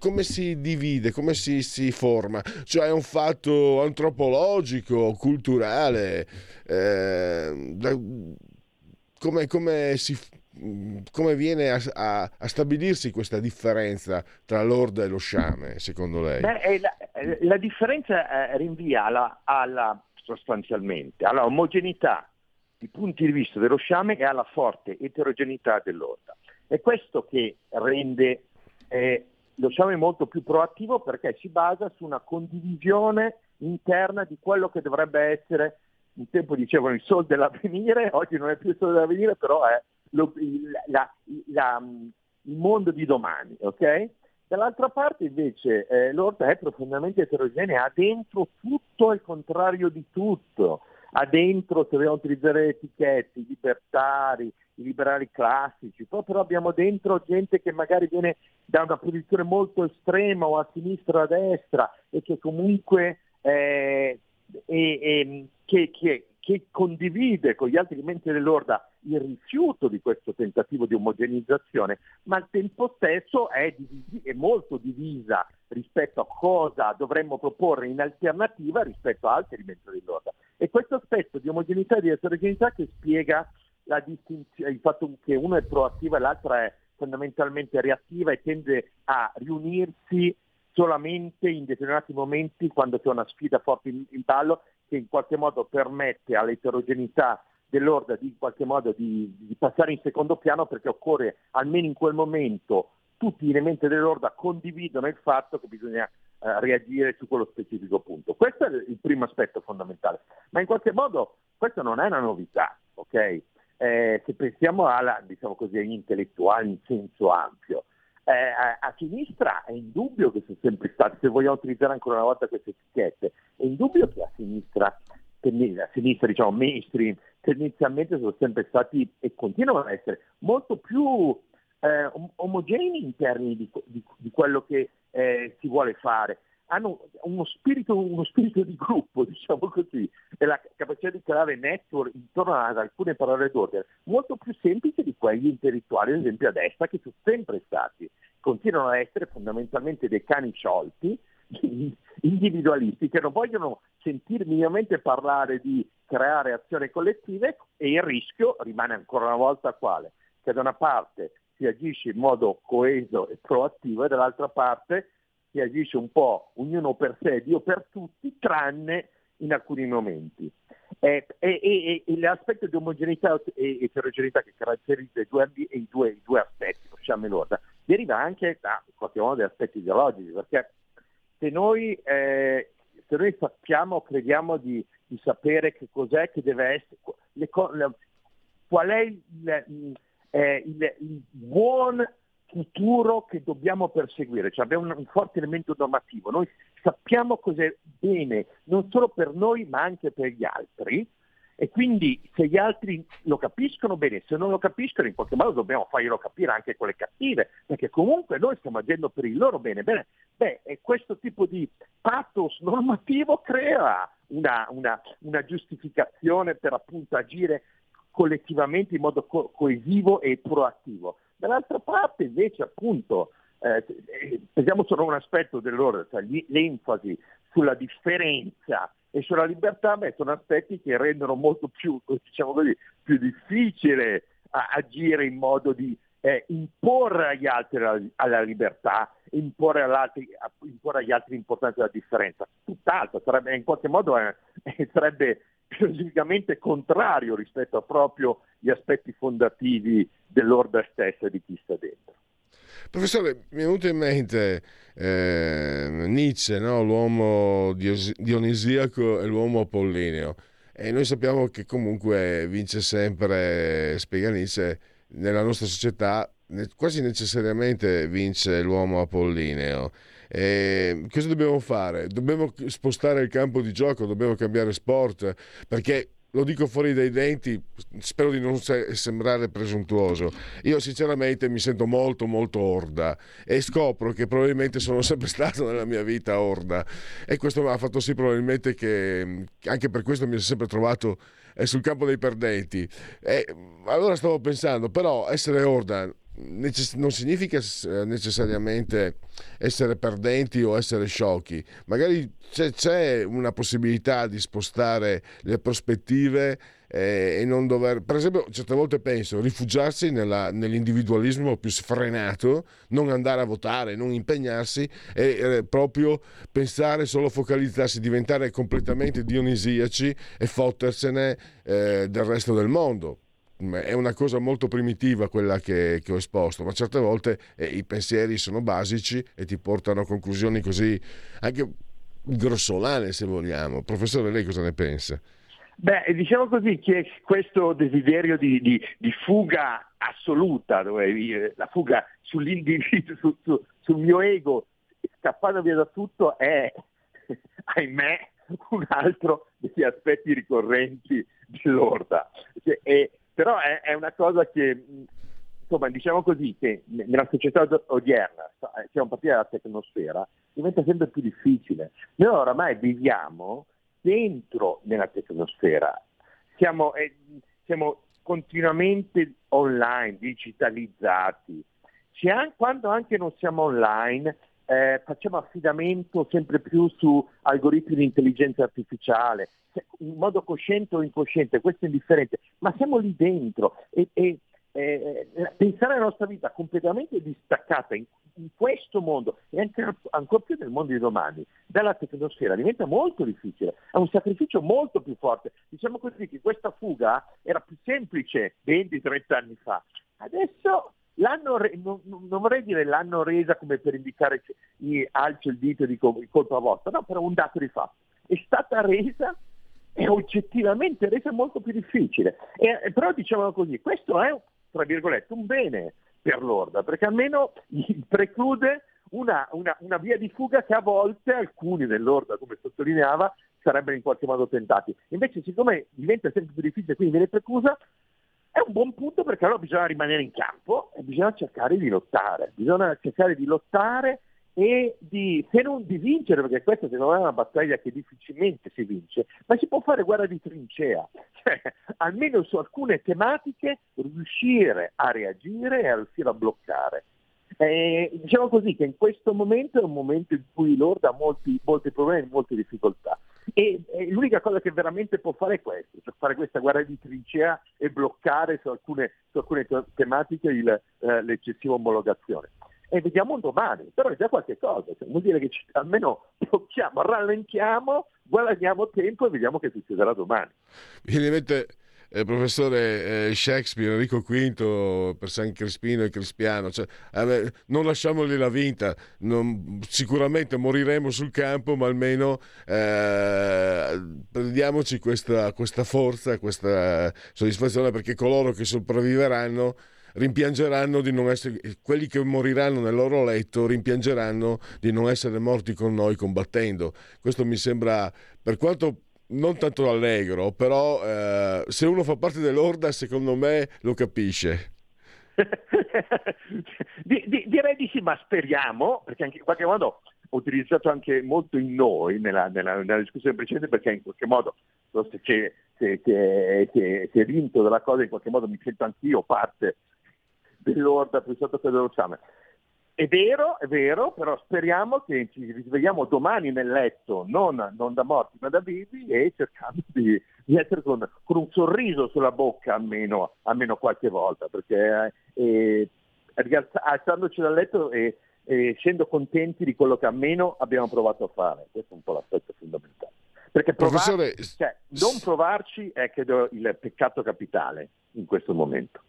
come si divide, come si, si, forma? Cioè è un fatto antropologico, culturale, eh, come, come, si, come, viene a, a, a, stabilirsi questa differenza tra l'orda e lo sciame, secondo lei? Beh, la, la, differenza eh, rinvia alla, alla, sostanzialmente alla omogeneità di punti di vista dello sciame e alla forte eterogeneità dell'orda. È questo che rende eh, lo Xiaomi è molto più proattivo perché si basa su una condivisione interna di quello che dovrebbe essere, un tempo dicevano il sol dell'avvenire, (laughs) oggi non è più il sol dell'avvenire, però è lo, il, la, la, il, mondo di domani. Okay? Dall'altra parte invece eh, l'orda è profondamente eterogenea, ha dentro tutto il contrario di tutto, ha dentro, se vogliamo utilizzare etichette, i libertari, i liberali classici, poi però abbiamo dentro gente che magari viene da una posizione molto estrema o a sinistra o a destra e che comunque eh, e, e, che, che, che, condivide con gli altri elementi dell'orda il rifiuto di questo tentativo di omogenizzazione, ma al tempo stesso è, divisi, è molto divisa rispetto a cosa dovremmo proporre in alternativa rispetto a altri elementi dell'orda. E questo aspetto di omogeneità e di eterogeneità che spiega il fatto che uno è proattivo e l'altro è fondamentalmente reattiva e tende a riunirsi solamente in determinati momenti quando c'è una sfida forte in, in ballo che in qualche modo permette all'eterogeneità dell'orda di in qualche modo di, di, passare in secondo piano perché occorre almeno in quel momento tutti gli elementi dell'orda condividono il fatto che bisogna eh, reagire su quello specifico punto. Questo è il primo aspetto fondamentale, ma in qualche modo questo non è una novità, ok? eh, se pensiamo alla, diciamo così, agli intellettuali in senso ampio, eh, a, a, sinistra è indubbio che sono sempre stati, se vogliamo utilizzare ancora una volta queste etichette, è indubbio che a sinistra, a sinistra diciamo mainstream, tendenzialmente sono sempre stati e continuano ad essere molto più eh, omogenei in termini di, di, di quello che eh, si vuole fare. Hanno uno spirito, uno spirito, di gruppo, (laughs) diciamo così, e la capacità di creare network intorno ad alcune parole d'ordine molto più semplice di quegli intellettuali, ad esempio a destra, che sono sempre stati, continuano a essere fondamentalmente dei cani sciolti, individualisti, che non vogliono sentir minimamente parlare di creare azioni collettive e il rischio rimane ancora una volta quale? Che da una parte si agisce in modo coeso e proattivo e dall'altra parte si agisce un po' ognuno per sé, Dio per tutti, tranne in alcuni momenti. Eh, e, e, e, l'aspetto di omogeneità e eterogeneità che caratterizza i due, i due, i due aspetti, possiamo lorda, deriva anche da in qualche modo da aspetti ideologici, perché se noi, eh, se noi sappiamo, crediamo di, di, sapere che cos'è che deve essere, le, le, qual è il, eh, il, il buon futuro che dobbiamo perseguire, cioè abbiamo un, un forte elemento normativo, noi sappiamo cos'è bene non solo per noi ma anche per gli altri. E quindi se gli altri lo capiscono bene, se non lo capiscono in qualche modo dobbiamo farglielo capire anche con le cattive, perché comunque noi stiamo agendo per il loro bene. Bene, beh, questo tipo di pathos normativo crea una, una, una giustificazione per appunto agire collettivamente in modo co- coesivo e proattivo. Dall'altra parte invece appunto eh, pensiamo solo a un aspetto dell'ordine, cioè l'enfasi sulla differenza e sulla libertà beh, sono aspetti che rendono molto più, diciamo così, più difficile agire in modo di eh, imporre agli altri la, alla libertà, imporre, all'altri, imporre, agli altri l'importanza della differenza. Tutt'altro, sarebbe, in qualche modo eh, sarebbe logicamente contrario rispetto a proprio gli aspetti fondativi dell'ordine stessa di chi sta dentro. Professore, mi è venuto in mente eh, Nietzsche, no? l'uomo dionisiaco e l'uomo apollineo. E noi sappiamo che comunque vince sempre, spiega Nietzsche, nella nostra società quasi necessariamente vince l'uomo apollineo. E cosa dobbiamo fare? Dobbiamo spostare il campo di gioco, dobbiamo cambiare sport, perché lo dico fuori dai denti, spero di non sembrare presuntuoso. Io sinceramente mi sento molto molto orda e scopro che probabilmente sono sempre (laughs) stato nella mia vita orda e questo mi ha fatto sì probabilmente che anche per questo mi sono sempre trovato eh, sul campo dei perdenti. E allora stavo pensando, però essere orda non significa eh, necessariamente essere perdenti o essere sciocchi, magari c'è, c'è una possibilità di spostare le prospettive eh, e non dover, per esempio, certe volte penso, rifugiarsi nella, nell'individualismo più sfrenato, non andare a votare, non impegnarsi e eh, proprio pensare solo focalizzarsi, diventare completamente dionisiaci e fottersene eh, del resto del mondo è una cosa molto primitiva quella che, che ho esposto, ma certe volte eh, i pensieri sono basici e ti portano a conclusioni così anche grossolane se vogliamo. Professore, lei cosa ne pensa? Beh, diciamo così che questo desiderio di, di, di fuga assoluta, dove la fuga sull'individuo, su, su, sul mio ego, scappando via da tutto, è, (laughs) ahimè, un altro degli aspetti ricorrenti dell'orda. Cioè, però è, è una cosa che, insomma, diciamo così, che nella società odierna, eh, siamo partiti dalla tecnosfera, diventa sempre più difficile. Noi oramai viviamo dentro nella tecnosfera, siamo, eh, siamo continuamente online, digitalizzati. Anche, quando anche non siamo online, eh, facciamo affidamento sempre più su algoritmi di intelligenza artificiale, in modo cosciente o incosciente, questo è indifferente, ma siamo lì dentro e, e eh, pensare alla nostra vita completamente distaccata in, in questo mondo e anche ancora più nel mondo di domani dalla tecnosfera diventa molto difficile, è un sacrificio molto più forte. Diciamo così che questa fuga era più semplice 20-30 anni fa, adesso L'hanno non, non, vorrei dire l'hanno resa come per indicare alzo il dito e dico colpa vostra, no, però un dato di fatto. È stata resa è oggettivamente resa molto più difficile. E, però diciamo così, questo è, tra virgolette, un bene per l'Orda, perché almeno (laughs) preclude una, una, una, via di fuga che a volte alcuni dell'Orda, come sottolineava, sarebbero in qualche modo tentati. Invece siccome diventa sempre più difficile, quindi viene preclusa, è un buon punto perché allora bisogna rimanere in campo e bisogna cercare di lottare, bisogna cercare di lottare e di, se non di vincere, perché questa secondo me è una battaglia che difficilmente si vince, ma si può fare guerra di trincea, (laughs) cioè almeno su alcune tematiche riuscire a reagire e a riuscire a bloccare. Eh, diciamo così che in questo momento è un momento in cui l'Orda ha molti, molti problemi, molte difficoltà. E, e, l'unica cosa che veramente può fare è questo, cioè fare questa guerra di trincea e bloccare su alcune, su alcune tematiche il, eh, l'eccessiva omologazione e vediamo domani, però è già qualche cosa, cioè, vuol dire che ci, almeno blocchiamo, rallentiamo, guadagniamo tempo e vediamo che succederà domani. Viene in mente eh, professore eh, Shakespeare, Enrico V per San Crispino e Crispiano, cioè, eh, non lasciamogli la vinta, non, sicuramente moriremo sul campo, ma almeno eh, prendiamoci questa, questa forza, questa soddisfazione perché coloro che sopravviveranno rimpiangeranno di non essere, quelli che moriranno nel loro letto rimpiangeranno di non essere morti con noi combattendo. Questo mi sembra, per quanto non tanto allegro, però eh, se uno fa parte dell'orda, secondo me lo capisce. (laughs) di, di, direi di sì, ma speriamo, perché anche in qualche modo ho utilizzato anche molto in noi nella, nella, nella discussione precedente, perché in qualche modo che, che, che, che vinto della cosa, in qualche modo mi sento anch'io parte dell'orda più sotto che dello Summer. È vero, è vero, però speriamo che ci risvegliamo domani nel letto, non, non da morti ma da vivi, e cercando di, di essere con, con, un sorriso sulla bocca almeno, almeno qualche volta, perché eh, alzandoci dal letto e, e essendo contenti di quello che almeno abbiamo provato a fare. Questo è un po' l'aspetto fondamentale. Perché provarci, cioè, non provarci è credo il peccato capitale in questo momento.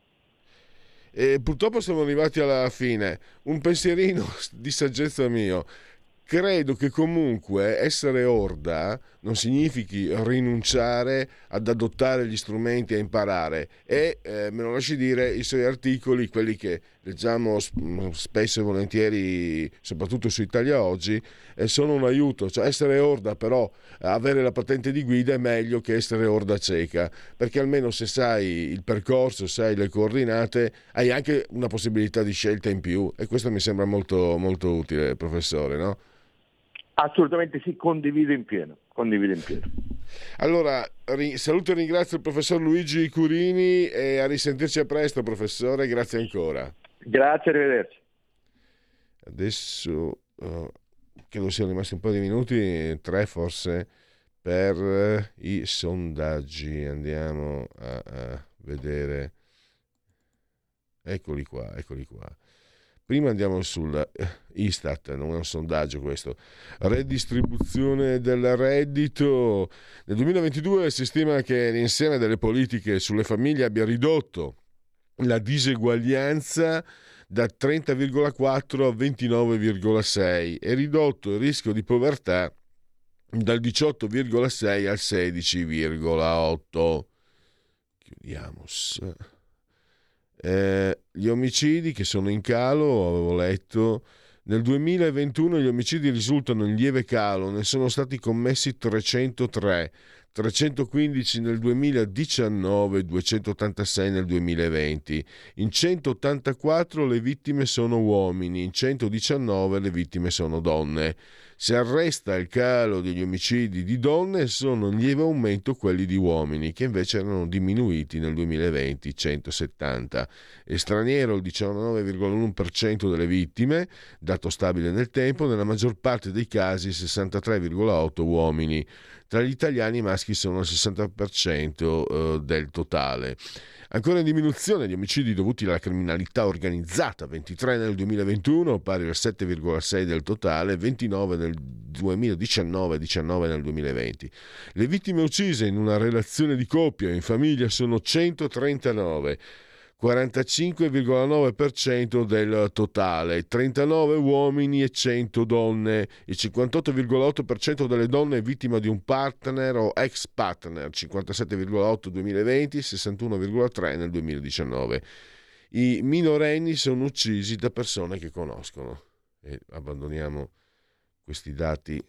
E purtroppo siamo arrivati alla fine. Un pensierino (laughs) di saggezza mio. Credo che comunque essere orda non significhi rinunciare ad adottare gli strumenti a imparare e, eh, me lo lasci dire, i suoi articoli, quelli che leggiamo spesso e volentieri, soprattutto su Italia Oggi, eh, sono un aiuto. Cioè essere orda però, avere la patente di guida è meglio che essere orda cieca, perché almeno se sai il percorso, sai le coordinate, hai anche una possibilità di scelta in più e questo mi sembra molto, molto utile, professore, no? Assolutamente sì, condivido in pieno. Condivido in pieno. Allora, saluto e ringrazio il professor Luigi Curini e a risentirci a presto, professore. Grazie ancora. Grazie, arrivederci. Adesso uh, credo siano rimasti un po' di minuti, tre forse, per uh, i sondaggi. Andiamo a, a vedere. Eccoli qua, eccoli qua. Prima andiamo sul eh, Istat, non è un sondaggio questo. Redistribuzione del reddito. Nel 2022 si stima che l'insieme delle politiche sulle famiglie abbia ridotto la diseguaglianza da 30,4 a 29,6 e ridotto il rischio di povertà dal 18,6 al 16,8. Chiudiamo eh, gli omicidi che sono in calo, avevo letto, nel 2021 gli omicidi risultano in lieve calo, ne sono stati commessi 303, 315 nel 2019, 286 nel 2020. In 184 le vittime sono uomini, in 119 le vittime sono donne. Si arresta il calo degli omicidi di donne sono in lieve aumento quelli di uomini, che invece erano diminuiti nel 2020, 170. È straniero il 19,1% delle vittime, dato stabile nel tempo, nella maggior parte dei casi 63,8 uomini. Tra gli italiani i maschi sono il 60% eh, del totale. Ancora in diminuzione gli omicidi dovuti alla criminalità organizzata, 23 nel 2021, pari al 7,6 del totale, 29 nel 2019 e 19 nel 2020. Le vittime uccise in una relazione di coppia o in famiglia sono 139. 45,9% del totale, 39 uomini e 100 donne, il 58,8% delle donne è vittima di un partner o ex partner, 57,8 2020, 61,3 nel 2019. I minorenni sono uccisi da persone che conoscono. E abbandoniamo questi dati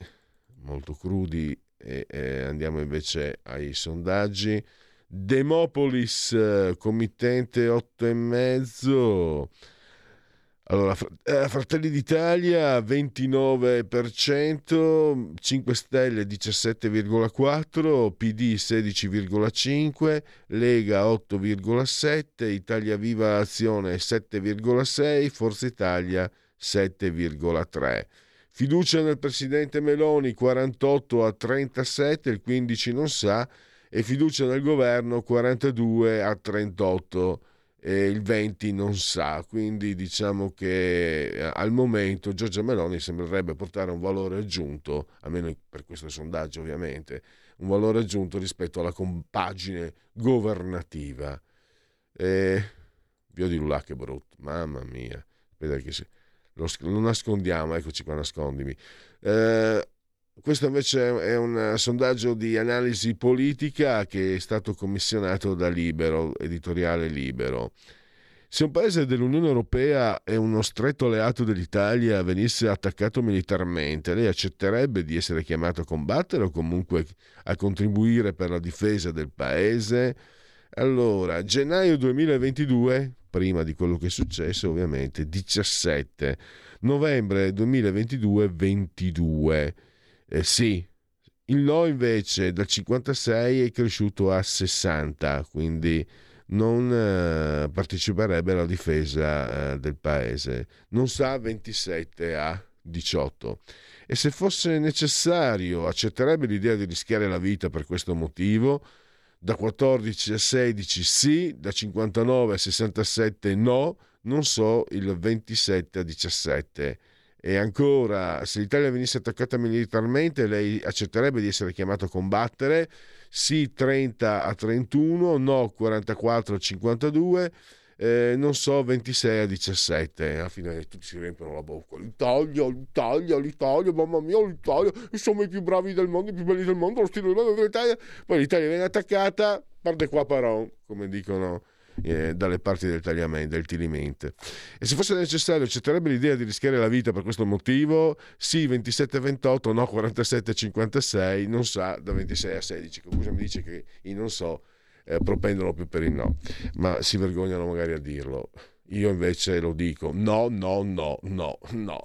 molto crudi e, e andiamo invece ai sondaggi. Demopolis, eh, committente 8,5. Allora, eh, Fratelli d'Italia 29%, 5 Stelle 17,4%, PD 16,5%, Lega 8,7%, Italia Viva Azione 7,6%, Forza Italia 7,3%. Fiducia nel Presidente Meloni 48 a 37, il 15 non sa, e fiducia nel governo 42 a 38 e il 20 non sa, quindi diciamo che eh, al momento Giorgia Meloni sembrerebbe portare un valore aggiunto, almeno per questo sondaggio ovviamente, un valore aggiunto rispetto alla compagine governativa. E... Vio di Lula che brutto, mamma mia, che se... lo nascondiamo, eccoci qua, nascondimi. Eh, questo invece è un sondaggio di analisi politica che è stato commissionato da Libero, editoriale Libero. Se un paese dell'Unione Europea e uno stretto alleato dell'Italia venisse attaccato militarmente, lei accetterebbe di essere chiamato a combattere o comunque a contribuire per la difesa del paese? Allora, gennaio 2022, prima di quello che è successo, ovviamente, 17. Novembre 2022, 22. Eh, sì, il no invece dal 56 è cresciuto a 60, quindi non eh, parteciperebbe alla difesa eh, del paese. Non sa 27 a 18. E se fosse necessario, accetterebbe l'idea di rischiare la vita per questo motivo? Da 14 a 16 sì, da 59 a 67 no, non so il 27 a 17. E ancora, se l'Italia venisse attaccata militarmente, lei accetterebbe di essere chiamato a combattere? Sì 30 a 31, no 44 a 52, eh, non so 26 a 17. Alla fine tutti si riempiono la bocca. L'Italia, l'Italia, l'Italia, mamma mia, l'Italia, siamo i più bravi del mondo, i più belli del mondo, lo stile del mondo dell'Italia. Poi l'Italia viene attaccata, parte qua paron, come dicono eh, dalle parti del, del Tilimente. E se fosse necessario, accetterebbe l'idea di rischiare la vita per questo motivo? Sì, 27-28, no 47-56, non sa da 26 a 16. Comunque mi dice che i non so eh, propendono più per il no, ma si vergognano magari a dirlo. Io invece lo dico, no, no, no, no, no.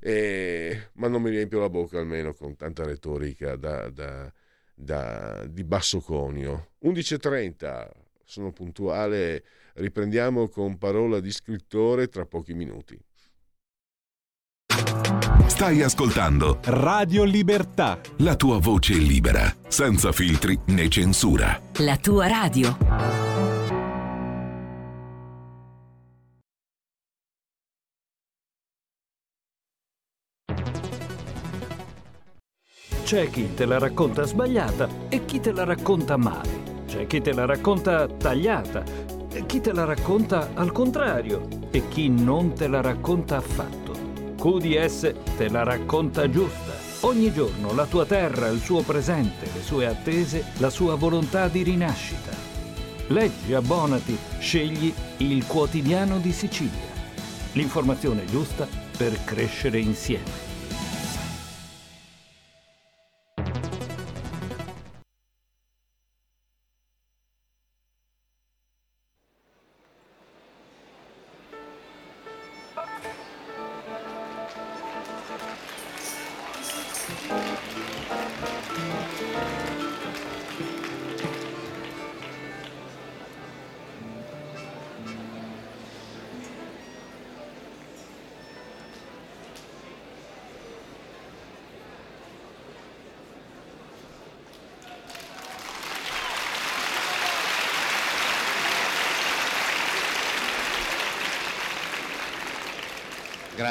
E, ma non mi riempio la bocca almeno con tanta retorica da, da, da, di basso conio. 11.30, sono puntuale, riprendiamo con parola di scrittore tra pochi minuti. Stai ascoltando Radio Libertà. La tua voce libera, senza filtri né censura. La tua radio. C'è chi te la racconta sbagliata e chi te la racconta male. C'è chi te la racconta tagliata, chi te la racconta al contrario e chi non te la racconta affatto. QDS te la racconta giusta. Ogni giorno la tua terra, il suo presente, le sue attese, la sua volontà di rinascita. Leggi, abbonati, scegli il quotidiano di Sicilia. L'informazione giusta per crescere insieme.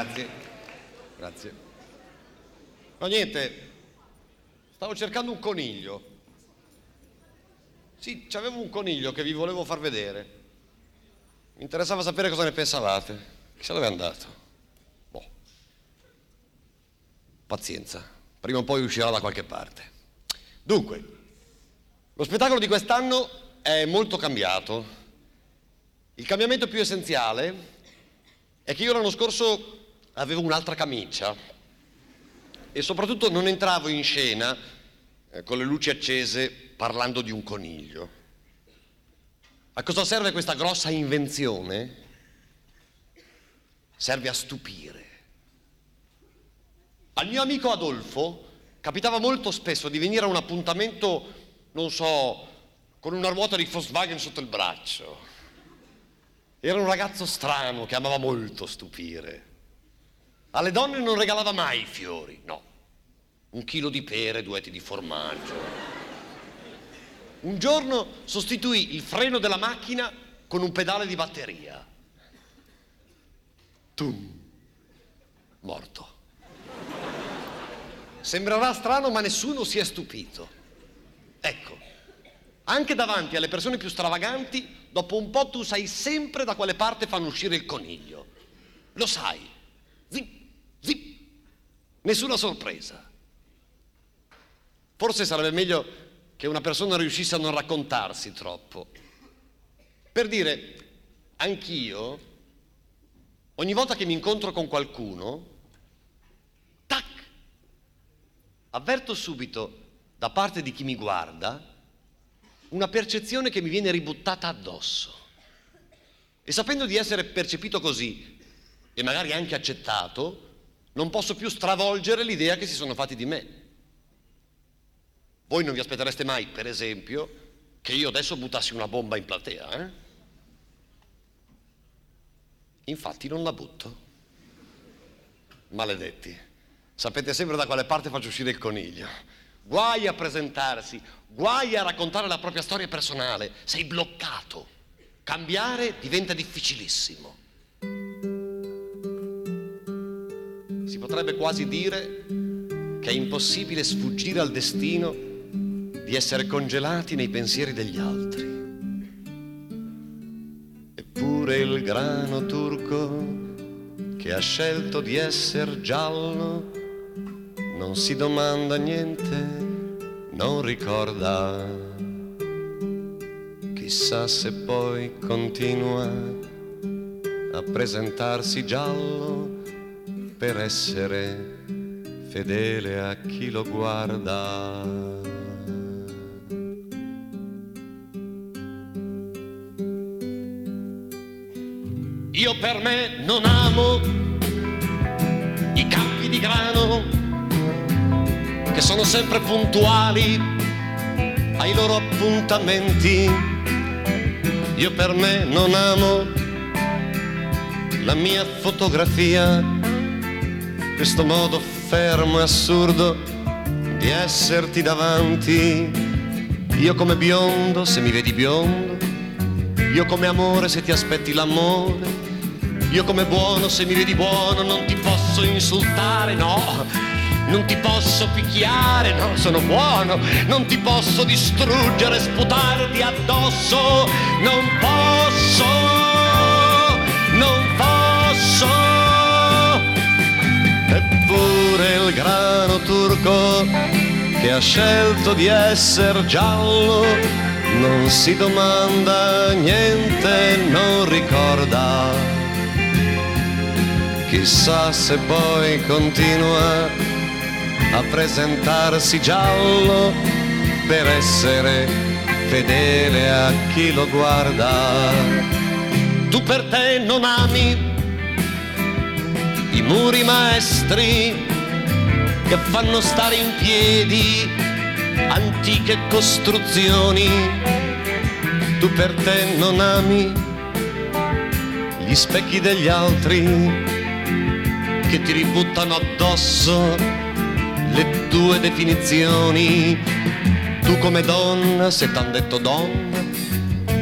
Grazie, grazie. No, niente, stavo cercando un coniglio. Sì, c'avevo un coniglio che vi volevo far vedere. Mi interessava sapere cosa ne pensavate. Chissà dove è andato. Boh. Pazienza, prima o poi uscirà da qualche parte. Dunque, lo spettacolo di quest'anno è molto cambiato. Il cambiamento più essenziale è che io l'anno scorso avevo un'altra camicia e soprattutto non entravo in scena eh, con le luci accese parlando di un coniglio. A cosa serve questa grossa invenzione? Serve a stupire. Al mio amico Adolfo capitava molto spesso di venire a un appuntamento, non so, con una ruota di Volkswagen sotto il braccio. Era un ragazzo strano che amava molto stupire. Alle donne non regalava mai fiori, no. Un chilo di pere, due etti di formaggio. Un giorno sostituì il freno della macchina con un pedale di batteria. Tum. Morto. Sembrerà strano, ma nessuno si è stupito. Ecco, anche davanti alle persone più stravaganti, dopo un po' tu sai sempre da quale parte fanno uscire il coniglio. Lo sai. Zip Zip! Nessuna sorpresa. Forse sarebbe meglio che una persona riuscisse a non raccontarsi troppo. Per dire, anch'io, ogni volta che mi incontro con qualcuno, tac, avverto subito da parte di chi mi guarda una percezione che mi viene ributtata addosso. E sapendo di essere percepito così, e magari anche accettato, non posso più stravolgere l'idea che si sono fatti di me. Voi non vi aspettereste mai, per esempio, che io adesso buttassi una bomba in platea, eh? Infatti non la butto. Maledetti. Sapete sempre da quale parte faccio uscire il coniglio. Guai a presentarsi, guai a raccontare la propria storia personale. Sei bloccato. Cambiare diventa difficilissimo. Si potrebbe quasi dire che è impossibile sfuggire al destino di essere congelati nei pensieri degli altri. Eppure il grano turco che ha scelto di essere giallo non si domanda niente, non ricorda. Chissà se poi continua a presentarsi giallo per essere fedele a chi lo guarda. Io per me non amo i campi di grano che sono sempre puntuali ai loro appuntamenti. Io per me non amo la mia fotografia, questo modo fermo e assurdo di esserti davanti. Io come biondo, se mi vedi biondo, io come amore, se ti aspetti l'amore, io come buono, se mi vedi buono, non ti posso insultare, no. Non ti posso picchiare, no, sono buono, non ti posso distruggere, sputarti addosso, non posso, Eppure il grano turco che ha scelto di essere giallo non si domanda niente, non ricorda Chissà se poi continua a presentarsi giallo per essere fedele a chi lo guarda. Tu per te non ami i muri maestri che fanno stare in piedi antiche costruzioni. Tu per te non ami gli specchi degli altri che ti ributtano addosso le tue definizioni. Tu come donna, se t'han detto donna,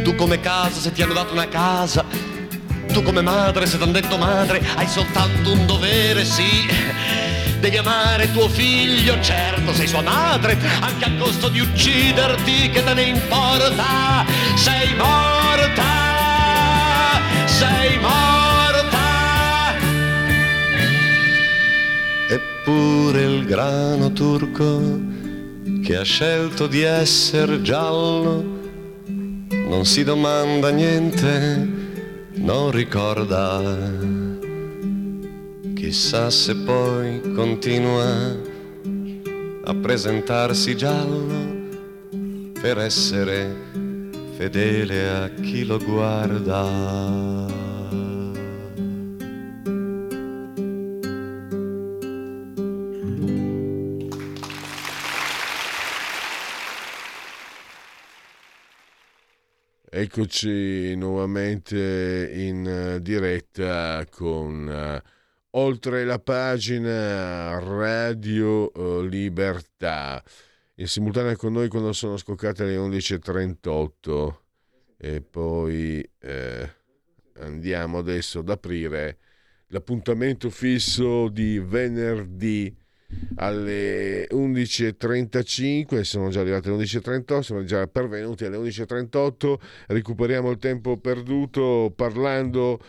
tu come casa, se ti hanno dato una casa, tu come madre, se t'han detto madre, hai soltanto un dovere, sì. Devi amare tuo figlio, certo sei sua madre, anche a costo di ucciderti, che te ne importa? Sei morta, sei morta. Eppure il grano turco che ha scelto di essere giallo non si domanda niente, non ricorda. Chissà se poi continua a presentarsi giallo per essere fedele a chi lo guarda. Eccoci nuovamente in eh, diretta con uh, oltre la pagina Radio uh, Libertà. In simultanea con noi quando sono scoccate le 11.38 e poi eh, andiamo adesso ad aprire l'appuntamento fisso di venerdì alle 11.35, sono già arrivate alle 11.38, siamo già pervenuti alle 11.38, recuperiamo il tempo perduto parlando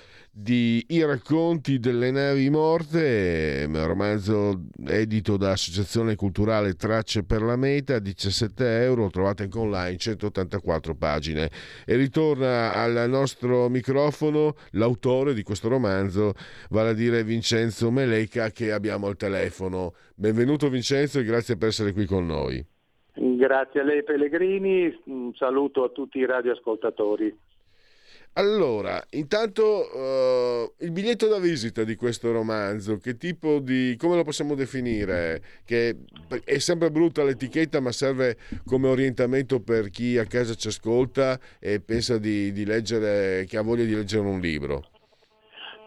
di I racconti delle navi morte, un romanzo edito da Associazione Culturale Tracce per la Meta, 17 euro, trovate anche online, 184 pagine. E ritorna al nostro microfono l'autore di questo romanzo, vale a dire Vincenzo Meleca, che abbiamo al telefono. Benvenuto Vincenzo e grazie per essere qui con noi. Grazie a lei Pellegrini, un saluto a tutti i radioascoltatori. Allora, intanto uh, il biglietto da visita di questo romanzo, che tipo di... come lo possiamo definire? Che è sempre brutta l'etichetta, ma serve come orientamento per chi a casa ci ascolta e pensa di, di leggere, che ha voglia di leggere un libro.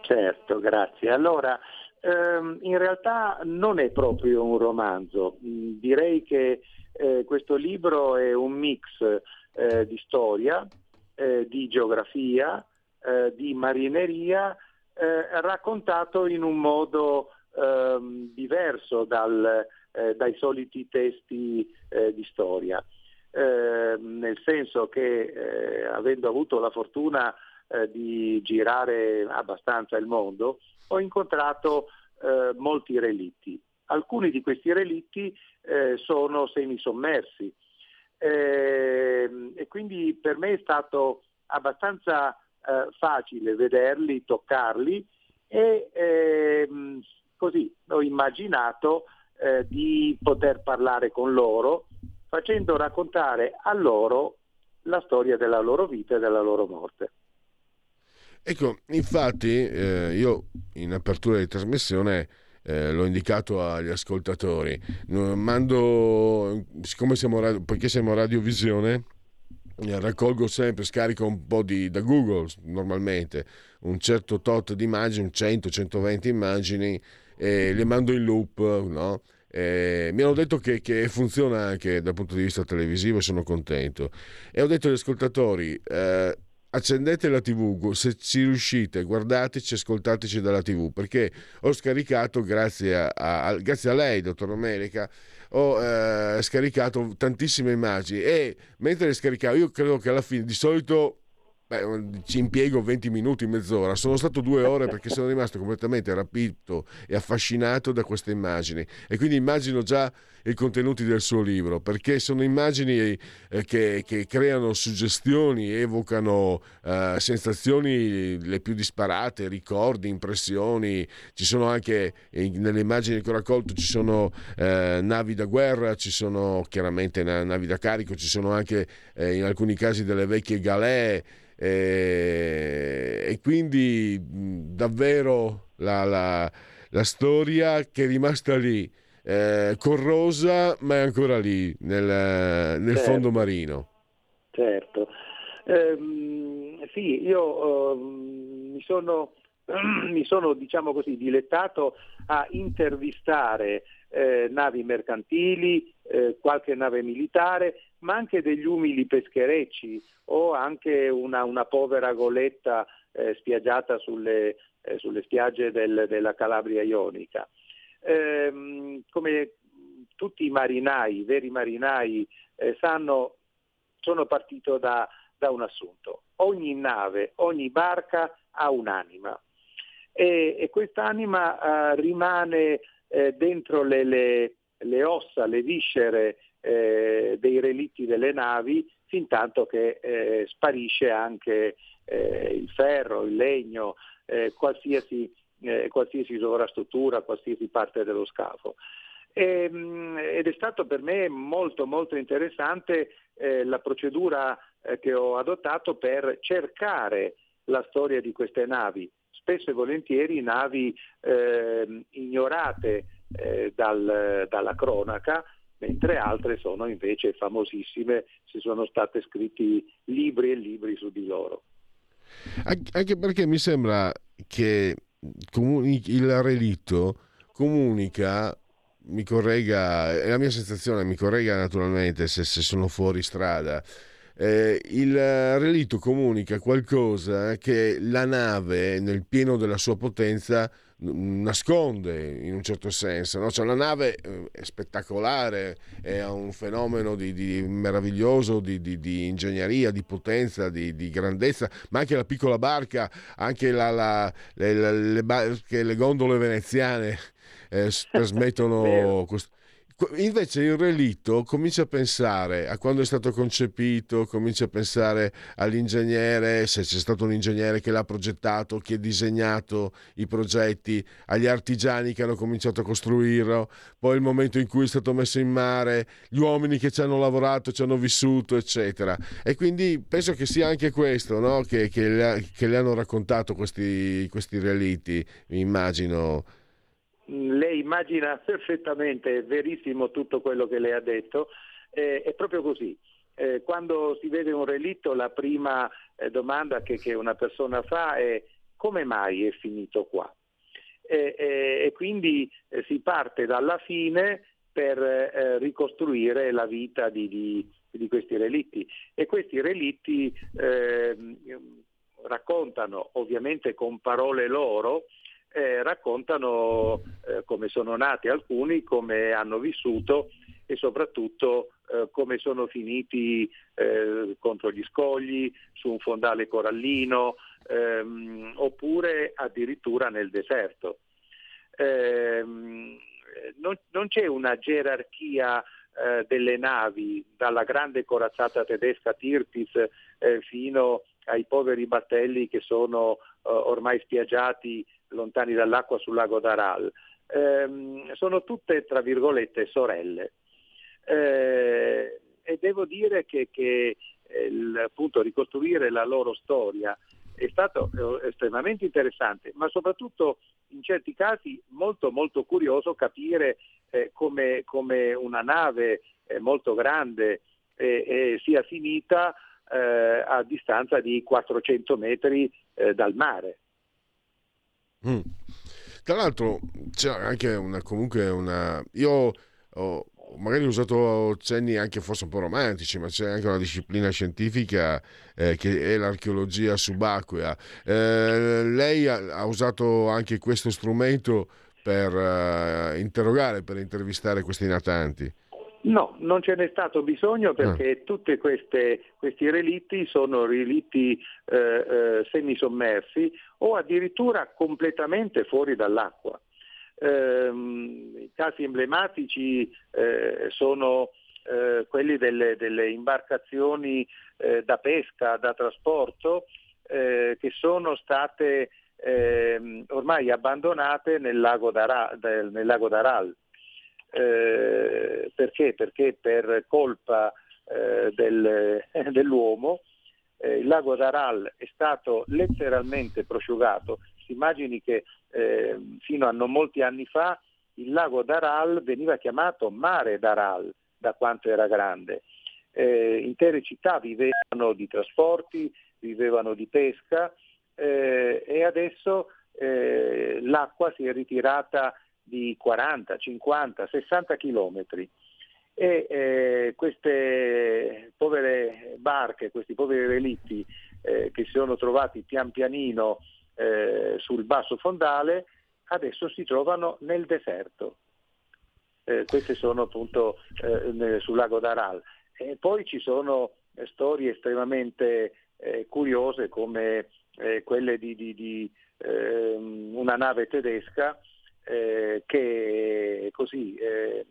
Certo, grazie. Allora, ehm, in realtà non è proprio un romanzo, mm, direi che eh, questo libro è un mix eh, di storia, eh, di geografia, eh, di marineria, eh, raccontato in un modo ehm, diverso dal, eh, dai soliti testi eh, di storia, ehm, nel senso che avendo avuto la fortuna di girare abbastanza il mondo, ho incontrato molti relitti. Alcuni di questi relitti sono semisommersi, eh, e quindi per me è stato abbastanza eh, facile vederli, toccarli e ehm, così ho immaginato eh, di poter parlare con loro facendo raccontare a loro la storia della loro vita e della loro morte. Ecco, infatti eh, io in apertura di trasmissione eh, l'ho indicato agli ascoltatori. Mando, siccome siamo, poiché siamo radiovisione, eh, raccolgo sempre, scarico un po' di, da Google normalmente, un certo tot di immagini, 100-120 immagini, e le mando in loop, no? Eh, mi hanno detto che, che, funziona anche dal punto di vista televisivo e sono contento. E ho detto agli ascoltatori, eh, accendete la tv, se ci riuscite guardateci, ascoltateci dalla tv, perché ho scaricato grazie a, a, grazie a lei, dottor America, ho eh, scaricato tantissime immagini e mentre le scaricavo io credo che alla fine di solito Beh, ci impiego 20 minuti, mezz'ora. Sono stato due ore perché sono rimasto completamente rapito e affascinato da queste immagini. E quindi immagino già i contenuti del suo libro, perché sono immagini eh, che, che, creano suggestioni, evocano eh, sensazioni le più disparate, ricordi, impressioni. Ci sono anche, nelle immagini che ho raccolto, ci sono eh, navi da guerra, ci sono chiaramente navi da carico, ci sono anche eh, in alcuni casi delle vecchie galee eh, e quindi davvero la, la, la, storia che è rimasta lì, eh, corrosa ma è ancora lì nel, nel certo. fondo marino. Certo, ehm, sì, io ehm, mi sono, (clears throat) mi sono diciamo così, dilettato a intervistare eh, navi mercantili, eh, qualche nave militare, ma anche degli umili pescherecci o anche una, una povera goletta eh, spiaggiata sulle, eh, sulle spiagge del, della Calabria ionica. Ehm, come tutti i marinai, i veri marinai eh, sanno, sono partito da, da un assunto. Ogni nave, ogni barca ha un'anima e, e quest'anima eh, rimane eh, dentro le, le, le, ossa, le viscere eh, dei relitti delle navi, fin tanto che eh, sparisce anche eh, il ferro, il legno, qualsiasi, eh, qualsiasi sovrastruttura, qualsiasi parte dello scafo. E, ehm, ed è stato per me molto molto interessante eh, la procedura eh, che ho adottato per cercare la storia di queste navi, spesso e volentieri navi eh, ignorate eh, dal, dalla cronaca, mentre altre sono invece famosissime, si sono state scritti libri e libri su di loro. Anche perché mi sembra che il relitto comunica, mi corregga, è la mia sensazione, mi corregga naturalmente se, se sono fuori strada, eh, il relitto comunica qualcosa che la nave nel pieno della sua potenza nasconde in un certo senso. No? Cioè, la nave eh, è spettacolare, è un fenomeno di, di meraviglioso di, di, di, ingegneria, di potenza, di, grandezza, ma anche la piccola barca, anche la, la, le, le, le, le, gondole veneziane eh, (laughs) trasmettono... questo Invece il relitto comincia a pensare a quando è stato concepito, comincia a pensare all'ingegnere, se c'è stato un ingegnere che l'ha progettato, che ha disegnato i progetti, agli artigiani che hanno cominciato a costruirlo, poi il momento in cui è stato messo in mare, gli uomini che ci hanno lavorato, ci hanno vissuto, eccetera. E quindi penso che sia anche questo no? che, che, le, che, le, hanno raccontato questi, questi relitti, immagino lei immagina perfettamente, è verissimo tutto quello che lei ha detto, eh, è proprio così. Eh, quando si vede un relitto la prima eh, domanda che, che, una persona fa è come mai è finito qua? e quindi eh, si parte dalla fine per eh, ricostruire la vita di, di, di, questi relitti e questi relitti ehm, raccontano ovviamente con parole loro eh, raccontano eh, come sono nati alcuni, come hanno vissuto e soprattutto eh, come sono finiti eh, contro gli scogli, su un fondale corallino ehm, oppure addirittura nel deserto. Ehm, non, non, c'è una gerarchia eh, delle navi, dalla grande corazzata tedesca Tirpitz eh, fino ai poveri battelli che sono ormai spiaggiati lontani dall'acqua sul lago d'Aral, ehm, sono tutte, tra virgolette, sorelle. Eh, e devo dire che, che il, appunto, ricostruire la loro storia è stato eh, estremamente interessante, ma soprattutto in certi casi molto molto curioso capire eh, come, come, una nave eh, molto grande eh, sia finita eh, a distanza di 400 metri eh, dal mare. Mm. Tra l'altro c'è anche una, comunque una... Io ho magari usato cenni anche forse un po' romantici, ma c'è anche una disciplina scientifica eh, che è l'archeologia subacquea. Eh, lei ha, ha, usato anche questo strumento per uh, interrogare, per intervistare questi natanti. No, non ce n'è stato bisogno ah. perché ah. tutti questi relitti sono relitti eh, eh, semisommersi o addirittura completamente fuori dall'acqua. Eh, I casi emblematici eh, sono eh, quelli delle, delle imbarcazioni eh, da pesca, da trasporto, che sono state ehm, ormai abbandonate nel lago d'Aral. Nel lago d'Aral eh, perché? Perché per colpa eh, del, (laughs) dell'uomo eh, il lago d'Aral è stato letteralmente prosciugato. Si immagini che eh, fino a non molti anni fa il lago d'Aral veniva chiamato mare d'Aral da quanto era grande. Eh, intere città vivevano di trasporti, vivevano di pesca eh, e adesso l'acqua si è ritirata di 40, 50, 60 chilometri e eh, queste povere barche, questi poveri relitti eh, che si sono trovati pian pianino eh, sul basso fondale adesso si trovano nel deserto. Eh, queste sono appunto eh, sul lago d'Aral. E poi ci sono eh, storie estremamente curiose come quelle di, di, di ehm, una nave tedesca eh, che così eh,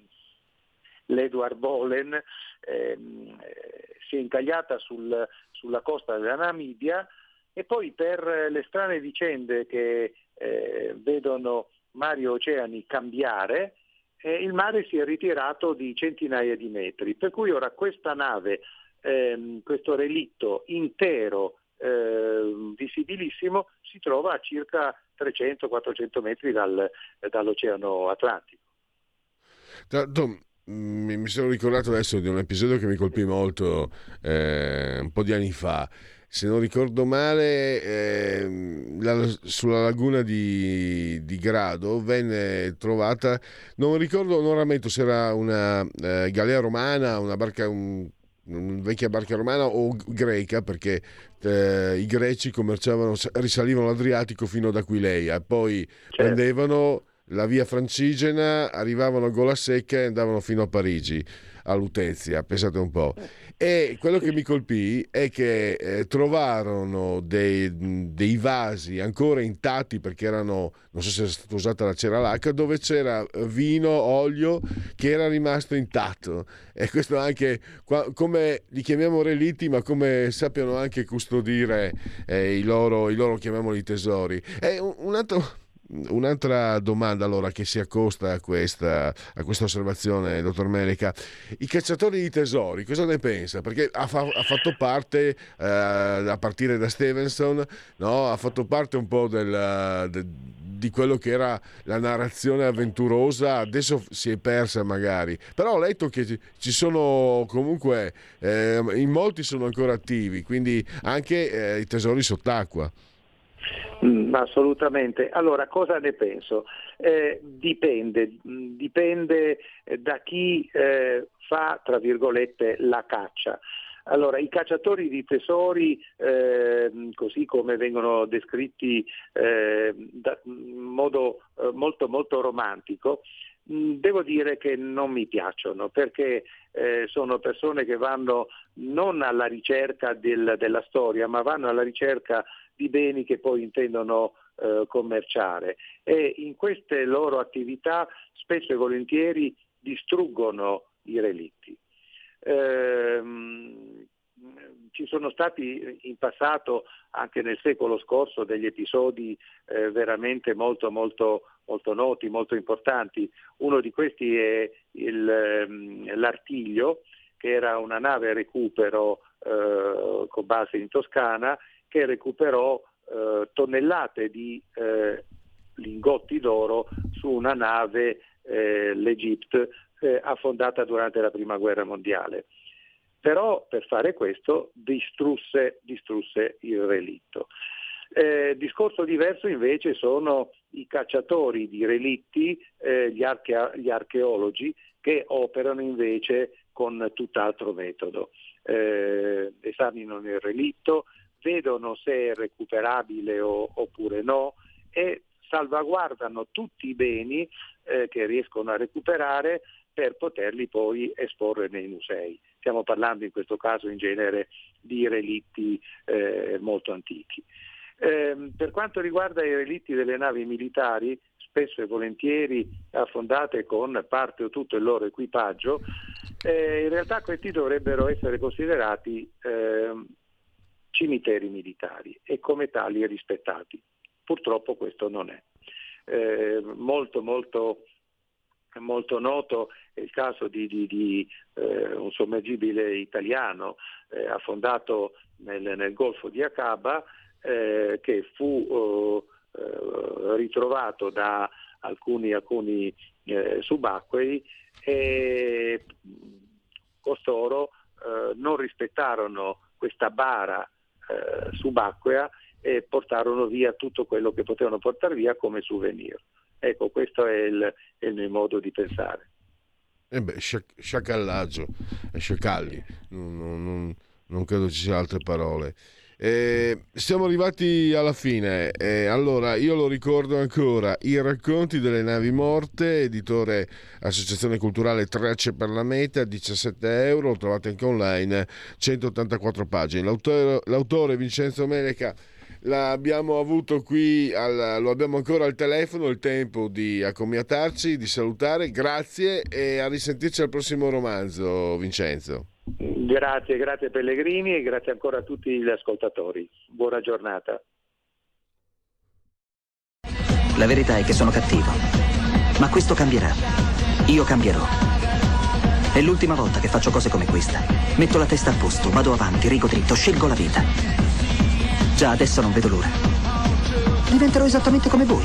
l'Edward Bolen ehm, eh, si è incagliata sul, sulla costa della Namibia e poi per le strane vicende che eh, vedono mari e oceani cambiare, eh, il mare si è ritirato di centinaia di metri, per cui ora questa nave, ehm, questo relitto intero eh, visibilissimo si trova a circa 300-400 metri dal, dall'Oceano Atlantico. Tanto, mi, mi sono ricordato adesso di un episodio che mi colpì molto eh, un po' di anni fa. Se non ricordo male, eh, la, sulla laguna di, di, Grado venne trovata, non ricordo, non rammento se era una eh, galea romana, una barca, un, vecchia barca romana o greca perché eh, i greci commerciavano, risalivano l'Adriatico fino ad Aquileia e poi certo. prendevano la via francigena, arrivavano a Gola Secca e andavano fino a Parigi a Lutezia, pensate un po'. E quello che mi colpì è che eh, trovarono dei, dei, vasi ancora intatti perché erano, non so se è stata usata la cera lacca, dove c'era vino, olio che era rimasto intatto. E questo anche, come li chiamiamo relitti, ma come sappiano anche custodire eh, i, loro, i loro, chiamiamoli tesori. E un, un altro Un'altra domanda allora che si accosta a questa, a questa osservazione, dottor Melica. I cacciatori di tesori, cosa ne pensa? Perché ha, fa, ha fatto parte, eh, a partire da Stevenson, no? ha fatto parte un po' del, de, di quello che era la narrazione avventurosa, adesso si è persa magari, però ho letto che ci sono comunque, eh, in molti sono ancora attivi, quindi anche eh, i tesori sott'acqua. Mm, assolutamente. Allora, cosa ne penso? Eh, dipende, mm, dipende eh, da chi eh, fa, tra virgolette, la caccia. Allora, i cacciatori di tesori, eh, così come vengono descritti eh, da, in modo eh, molto, molto romantico, mm, Devo dire che non mi piacciono perché eh, sono persone che vanno non alla ricerca del, della storia, ma vanno alla ricerca di beni che poi intendono eh, commerciare e in queste loro attività spesso e volentieri distruggono i relitti. Ehm, ci sono stati in passato, anche nel secolo scorso, degli episodi eh, veramente molto, molto, molto noti, molto importanti. Uno di questi è il, ehm, l'Artiglio, che era una nave recupero eh, con base in Toscana che recuperò eh, tonnellate di eh, lingotti d'oro su una nave, eh, l'Egypte, eh, affondata durante la Prima Guerra Mondiale. Però per fare questo distrusse, distrusse il relitto. Eh, discorso diverso invece sono i cacciatori di relitti, eh, gli, arche- gli, archeologi, che operano invece con tutt'altro metodo. Eh, esaminano il relitto, vedono se è recuperabile o, oppure no e salvaguardano tutti i beni eh, che riescono a recuperare per poterli poi esporre nei musei. Stiamo parlando in questo caso in genere di relitti eh, molto antichi. Eh, per quanto riguarda i relitti delle navi militari, spesso e volentieri affondate con parte o tutto il loro equipaggio, eh, in realtà questi dovrebbero essere considerati eh, cimiteri militari e come tali rispettati. Purtroppo questo non è. Eh, molto, molto, molto noto è il caso di, di, di eh, un sommergibile italiano eh, affondato nel, nel, Golfo di Aqaba eh, che fu oh, ritrovato da alcuni, alcuni subacquei e costoro non rispettarono questa bara eh, subacquea e portarono via tutto quello che potevano portare via come souvenir. Ecco, questo è il, è il mio modo di pensare. Eh beh, sciacallaggio, sciacalli, non, non, non credo ci siano altre parole. Eh, siamo arrivati alla fine. Eh, allora, io lo ricordo ancora: I racconti delle navi morte, editore Associazione Culturale Tracce per la Meta, 17 euro. Lo trovate anche online, 184 pagine. L'autore, l'autore Vincenzo Meleca l'abbiamo avuto qui, al, lo abbiamo ancora al telefono, il tempo di accomiatarci, di salutare. Grazie e a risentirci al prossimo romanzo, Vincenzo. Grazie, grazie Pellegrini e grazie ancora a tutti gli ascoltatori. Buona giornata. La verità è che sono cattivo, ma questo cambierà. Io cambierò. È l'ultima volta che faccio cose come questa. Metto la testa a posto, vado avanti, rigo dritto, scelgo la vita. Già adesso non vedo l'ora. Diventerò esattamente come voi.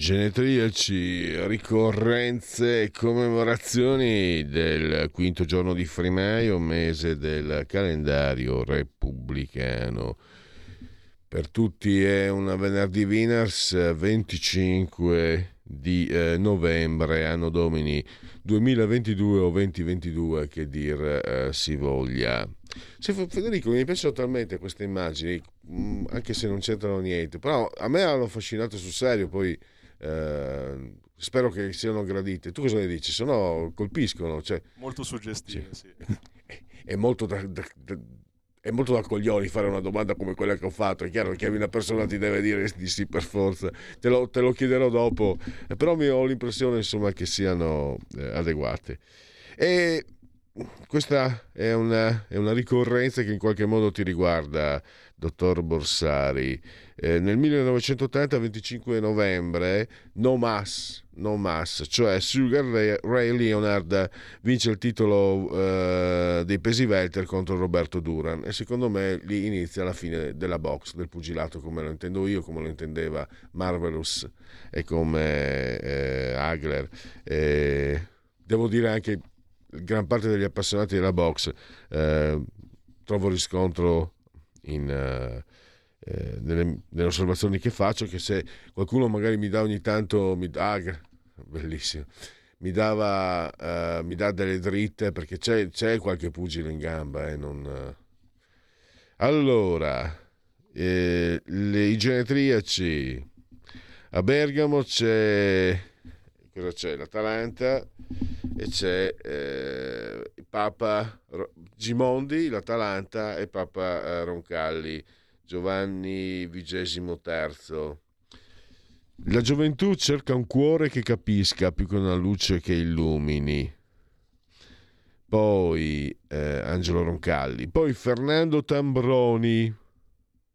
Genetriaci, ricorrenze e commemorazioni del quinto giorno di Frimaio, mese del calendario repubblicano. Per tutti è una venerdì Winners 25 di eh, novembre, anno domini 2022 o 2022, che dir eh, si voglia. Se, Federico, mi piacciono talmente queste immagini, mm, anche se non c'entrano niente, però a me hanno affascinato sul serio, poi eh, spero che siano gradite. Tu cosa ne dici? Se no colpiscono. Cioè, molto suggestive, sì. (laughs) È molto da, da, da, è molto da coglioni fare una domanda come quella che ho fatto. È chiaro che una persona ti deve dire di sì per forza. Te lo, te lo chiederò dopo. Eh, però mi ho l'impressione insomma, che siano eh, adeguate. E questa è una, è una, ricorrenza che in qualche modo ti riguarda, dottor Borsari. Eh, nel 1980, 25 novembre, No Mass, no Mass cioè Sugar Ray, Ray Leonard vince il titolo eh, dei pesi welter contro Roberto Duran e secondo me lì inizia la fine della box, del pugilato come lo intendo io, come lo intendeva Marvelous e come eh, Hagler. devo dire anche gran parte degli appassionati della box eh, trovo riscontro in, eh, eh, nelle, nelle, osservazioni che faccio che se qualcuno magari mi dà ogni tanto mi dà, ah, bellissimo mi, dava, uh, mi dà delle dritte perché c'è, c'è qualche pugile in gamba eh, non... allora eh, le, i genetriaci a Bergamo c'è cosa c'è? l'Atalanta e c'è eh, Papa Gimondi, l'Atalanta e Papa eh, Roncalli, Giovanni XXIII. La gioventù cerca un cuore che capisca più che una luce che illumini. Poi eh, Angelo Roncalli, poi Fernando Tambroni,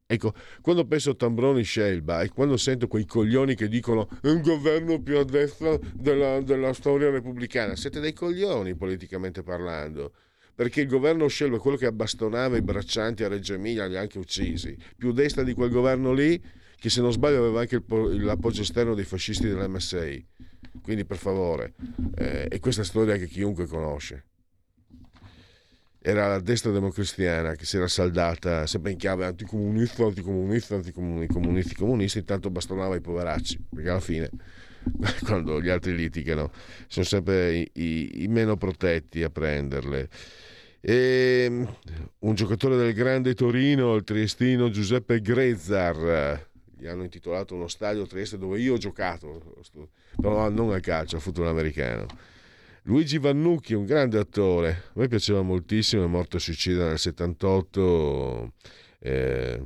Ecco, quando penso a Tambroni Scelba e quando sento quei coglioni che dicono un governo più a destra della, della storia repubblicana, siete dei coglioni politicamente parlando perché il governo Scelba, quello che abbastonava i braccianti a Reggio Emilia, li ha anche uccisi. Più destra di quel governo lì, che se non sbaglio aveva anche il, l'appoggio esterno dei fascisti dell'MSI. Quindi per favore, eh, e questa storia che chiunque conosce era la destra democristiana che si era saldata sempre in chiave anticomunista, anticomunista, anticomunisti, comunisti, comunisti, intanto bastonava i poveracci, perché alla fine (laughs) quando gli altri litigano sono sempre i, i, i meno protetti a prenderle. E ehm, un giocatore del grande Torino, il triestino Giuseppe Grezzar, gli hanno intitolato uno stadio Trieste dove io ho giocato, però non a calcio, a football americano. Luigi Vannucchi, un grande attore, a me piaceva moltissimo, è morto suicida nel 78, eh,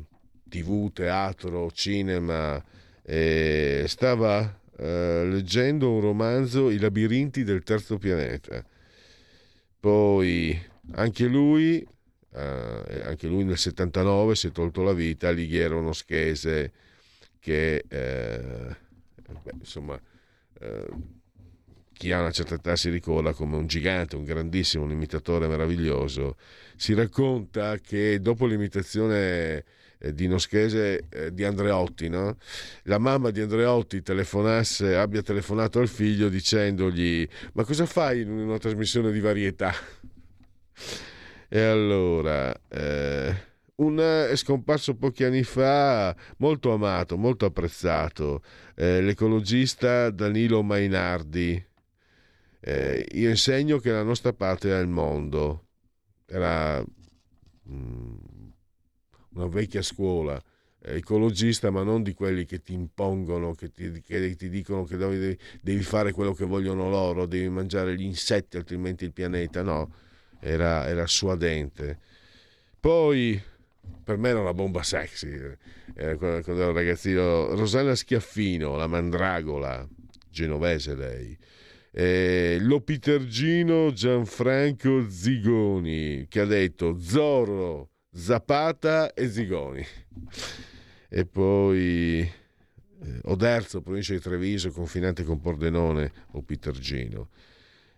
tv, teatro, cinema, eh, stava eh, leggendo un romanzo I labirinti del terzo pianeta. Poi anche lui, eh, anche lui nel 79 si è tolto la vita, Alighiero Schese, che eh, beh, insomma eh, chi ha una certa età si ricorda come un gigante, un grandissimo, un imitatore meraviglioso. Si racconta che dopo l'imitazione eh, di Noschese eh, di Andreotti, no? la mamma di Andreotti telefonasse, abbia telefonato al figlio dicendogli ma cosa fai in una trasmissione di varietà? e allora... Eh, un, è scomparso pochi anni fa, molto amato, molto apprezzato, eh, l'ecologista Danilo Mainardi, eh, io insegno che la nostra patria è il mondo. Era mm, una vecchia scuola, eh, ecologista, ma non di quelli che ti impongono, che ti, che ti dicono che devi, devi, fare quello che vogliono loro, devi mangiare gli insetti, altrimenti il pianeta. No, era, era suadente. Poi, per me era una bomba sexy, eh, quando ero ragazzino, Rosanna Schiaffino, la mandragola, genovese lei. Eh, lo Gianfranco Zigoni che ha detto Zorro, Zapata e Zigoni. E poi eh, Oderzo, provincia di Treviso, confinante con Pordenone o Pitergino.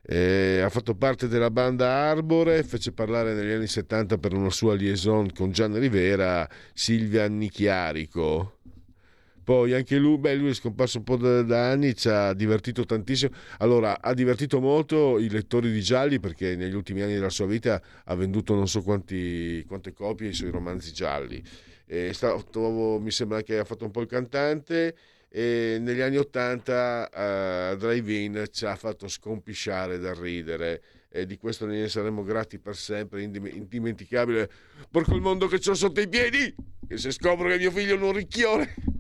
Eh, ha fatto parte della banda Arbore, fece parlare negli anni 70 per una sua liaison con Gian Rivera Silvia Nichiarico. Poi anche lui, beh, lui è scomparso un po' da, da, anni, ci ha divertito tantissimo. Allora, ha divertito molto i lettori di Gialli perché negli ultimi anni della sua vita ha venduto non so quanti, quante copie i suoi romanzi gialli. Stato, mi sembra che ha fatto un po' il cantante e negli anni 80 uh, Drive-In ci ha fatto scompisciare dal ridere e di questo ne saremo grati per sempre, indimenticabile. Porco il mondo che ho sotto i piedi! E se scopro che mio figlio è un ricchione!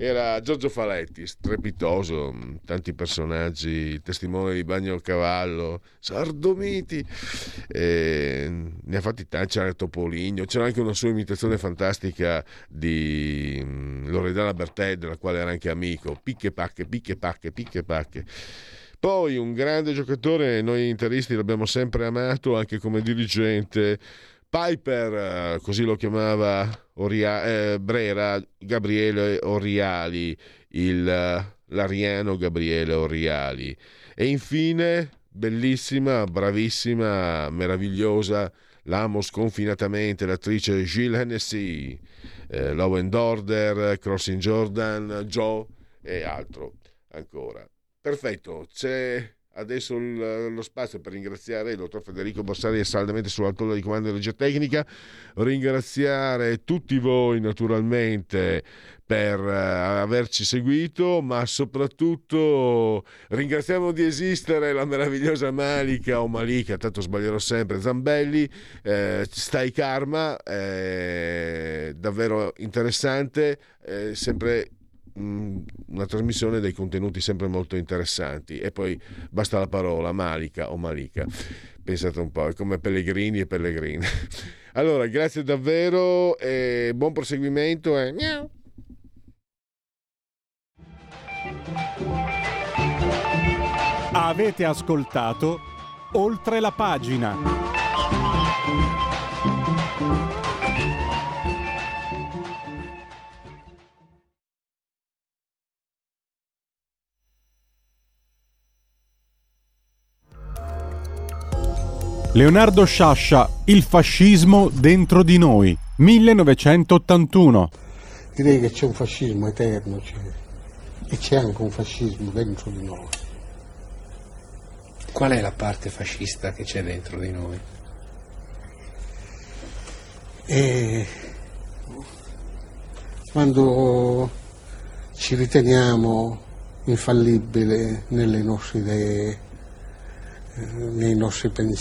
Era Giorgio Faletti, strepitoso, tanti personaggi, testimone di bagno al cavallo, sardomiti, e ne ha fatti tanti, c'era Topolino, c'era anche una sua imitazione fantastica di mm, Loredana Bertè, della quale era anche amico, picche pacche, picche pacche, picche pacche. Poi un grande giocatore, noi interisti l'abbiamo sempre amato anche come dirigente, Piper, eh, così lo chiamava Oria- eh, Brera, Gabriele Oriali, il, eh, l'ariano Gabriele Oriali. E infine, bellissima, bravissima, meravigliosa, l'amo sconfinatamente, l'attrice Gilles Hennessy, eh, and Order, Crossing Jordan, Joe e altro ancora. Perfetto, c'è adesso lo spazio per ringraziare il dottor Federico Borsari saldamente sull'altore di comando di regia tecnica, ringraziare tutti voi naturalmente per uh, averci seguito, ma soprattutto ringraziamo di esistere la meravigliosa Malika o Malika, tanto sbaglierò sempre, Zambelli, eh, Stai Karma, eh, davvero interessante, eh, sempre una trasmissione dei contenuti sempre molto interessanti. E poi basta la parola Malika o Malika. Pensate un po' è come Pellegrini e Pellegrini (laughs) allora grazie davvero e buon proseguimento e miau! Avete ascoltato oltre la pagina Leonardo Sciascia, Il fascismo dentro di noi, 1981. Direi che c'è un fascismo eterno cioè, e c'è anche un fascismo dentro di noi. Qual è la parte fascista che c'è dentro di noi? E quando ci riteniamo infallibili nelle nostre idee, nei nostri pensieri,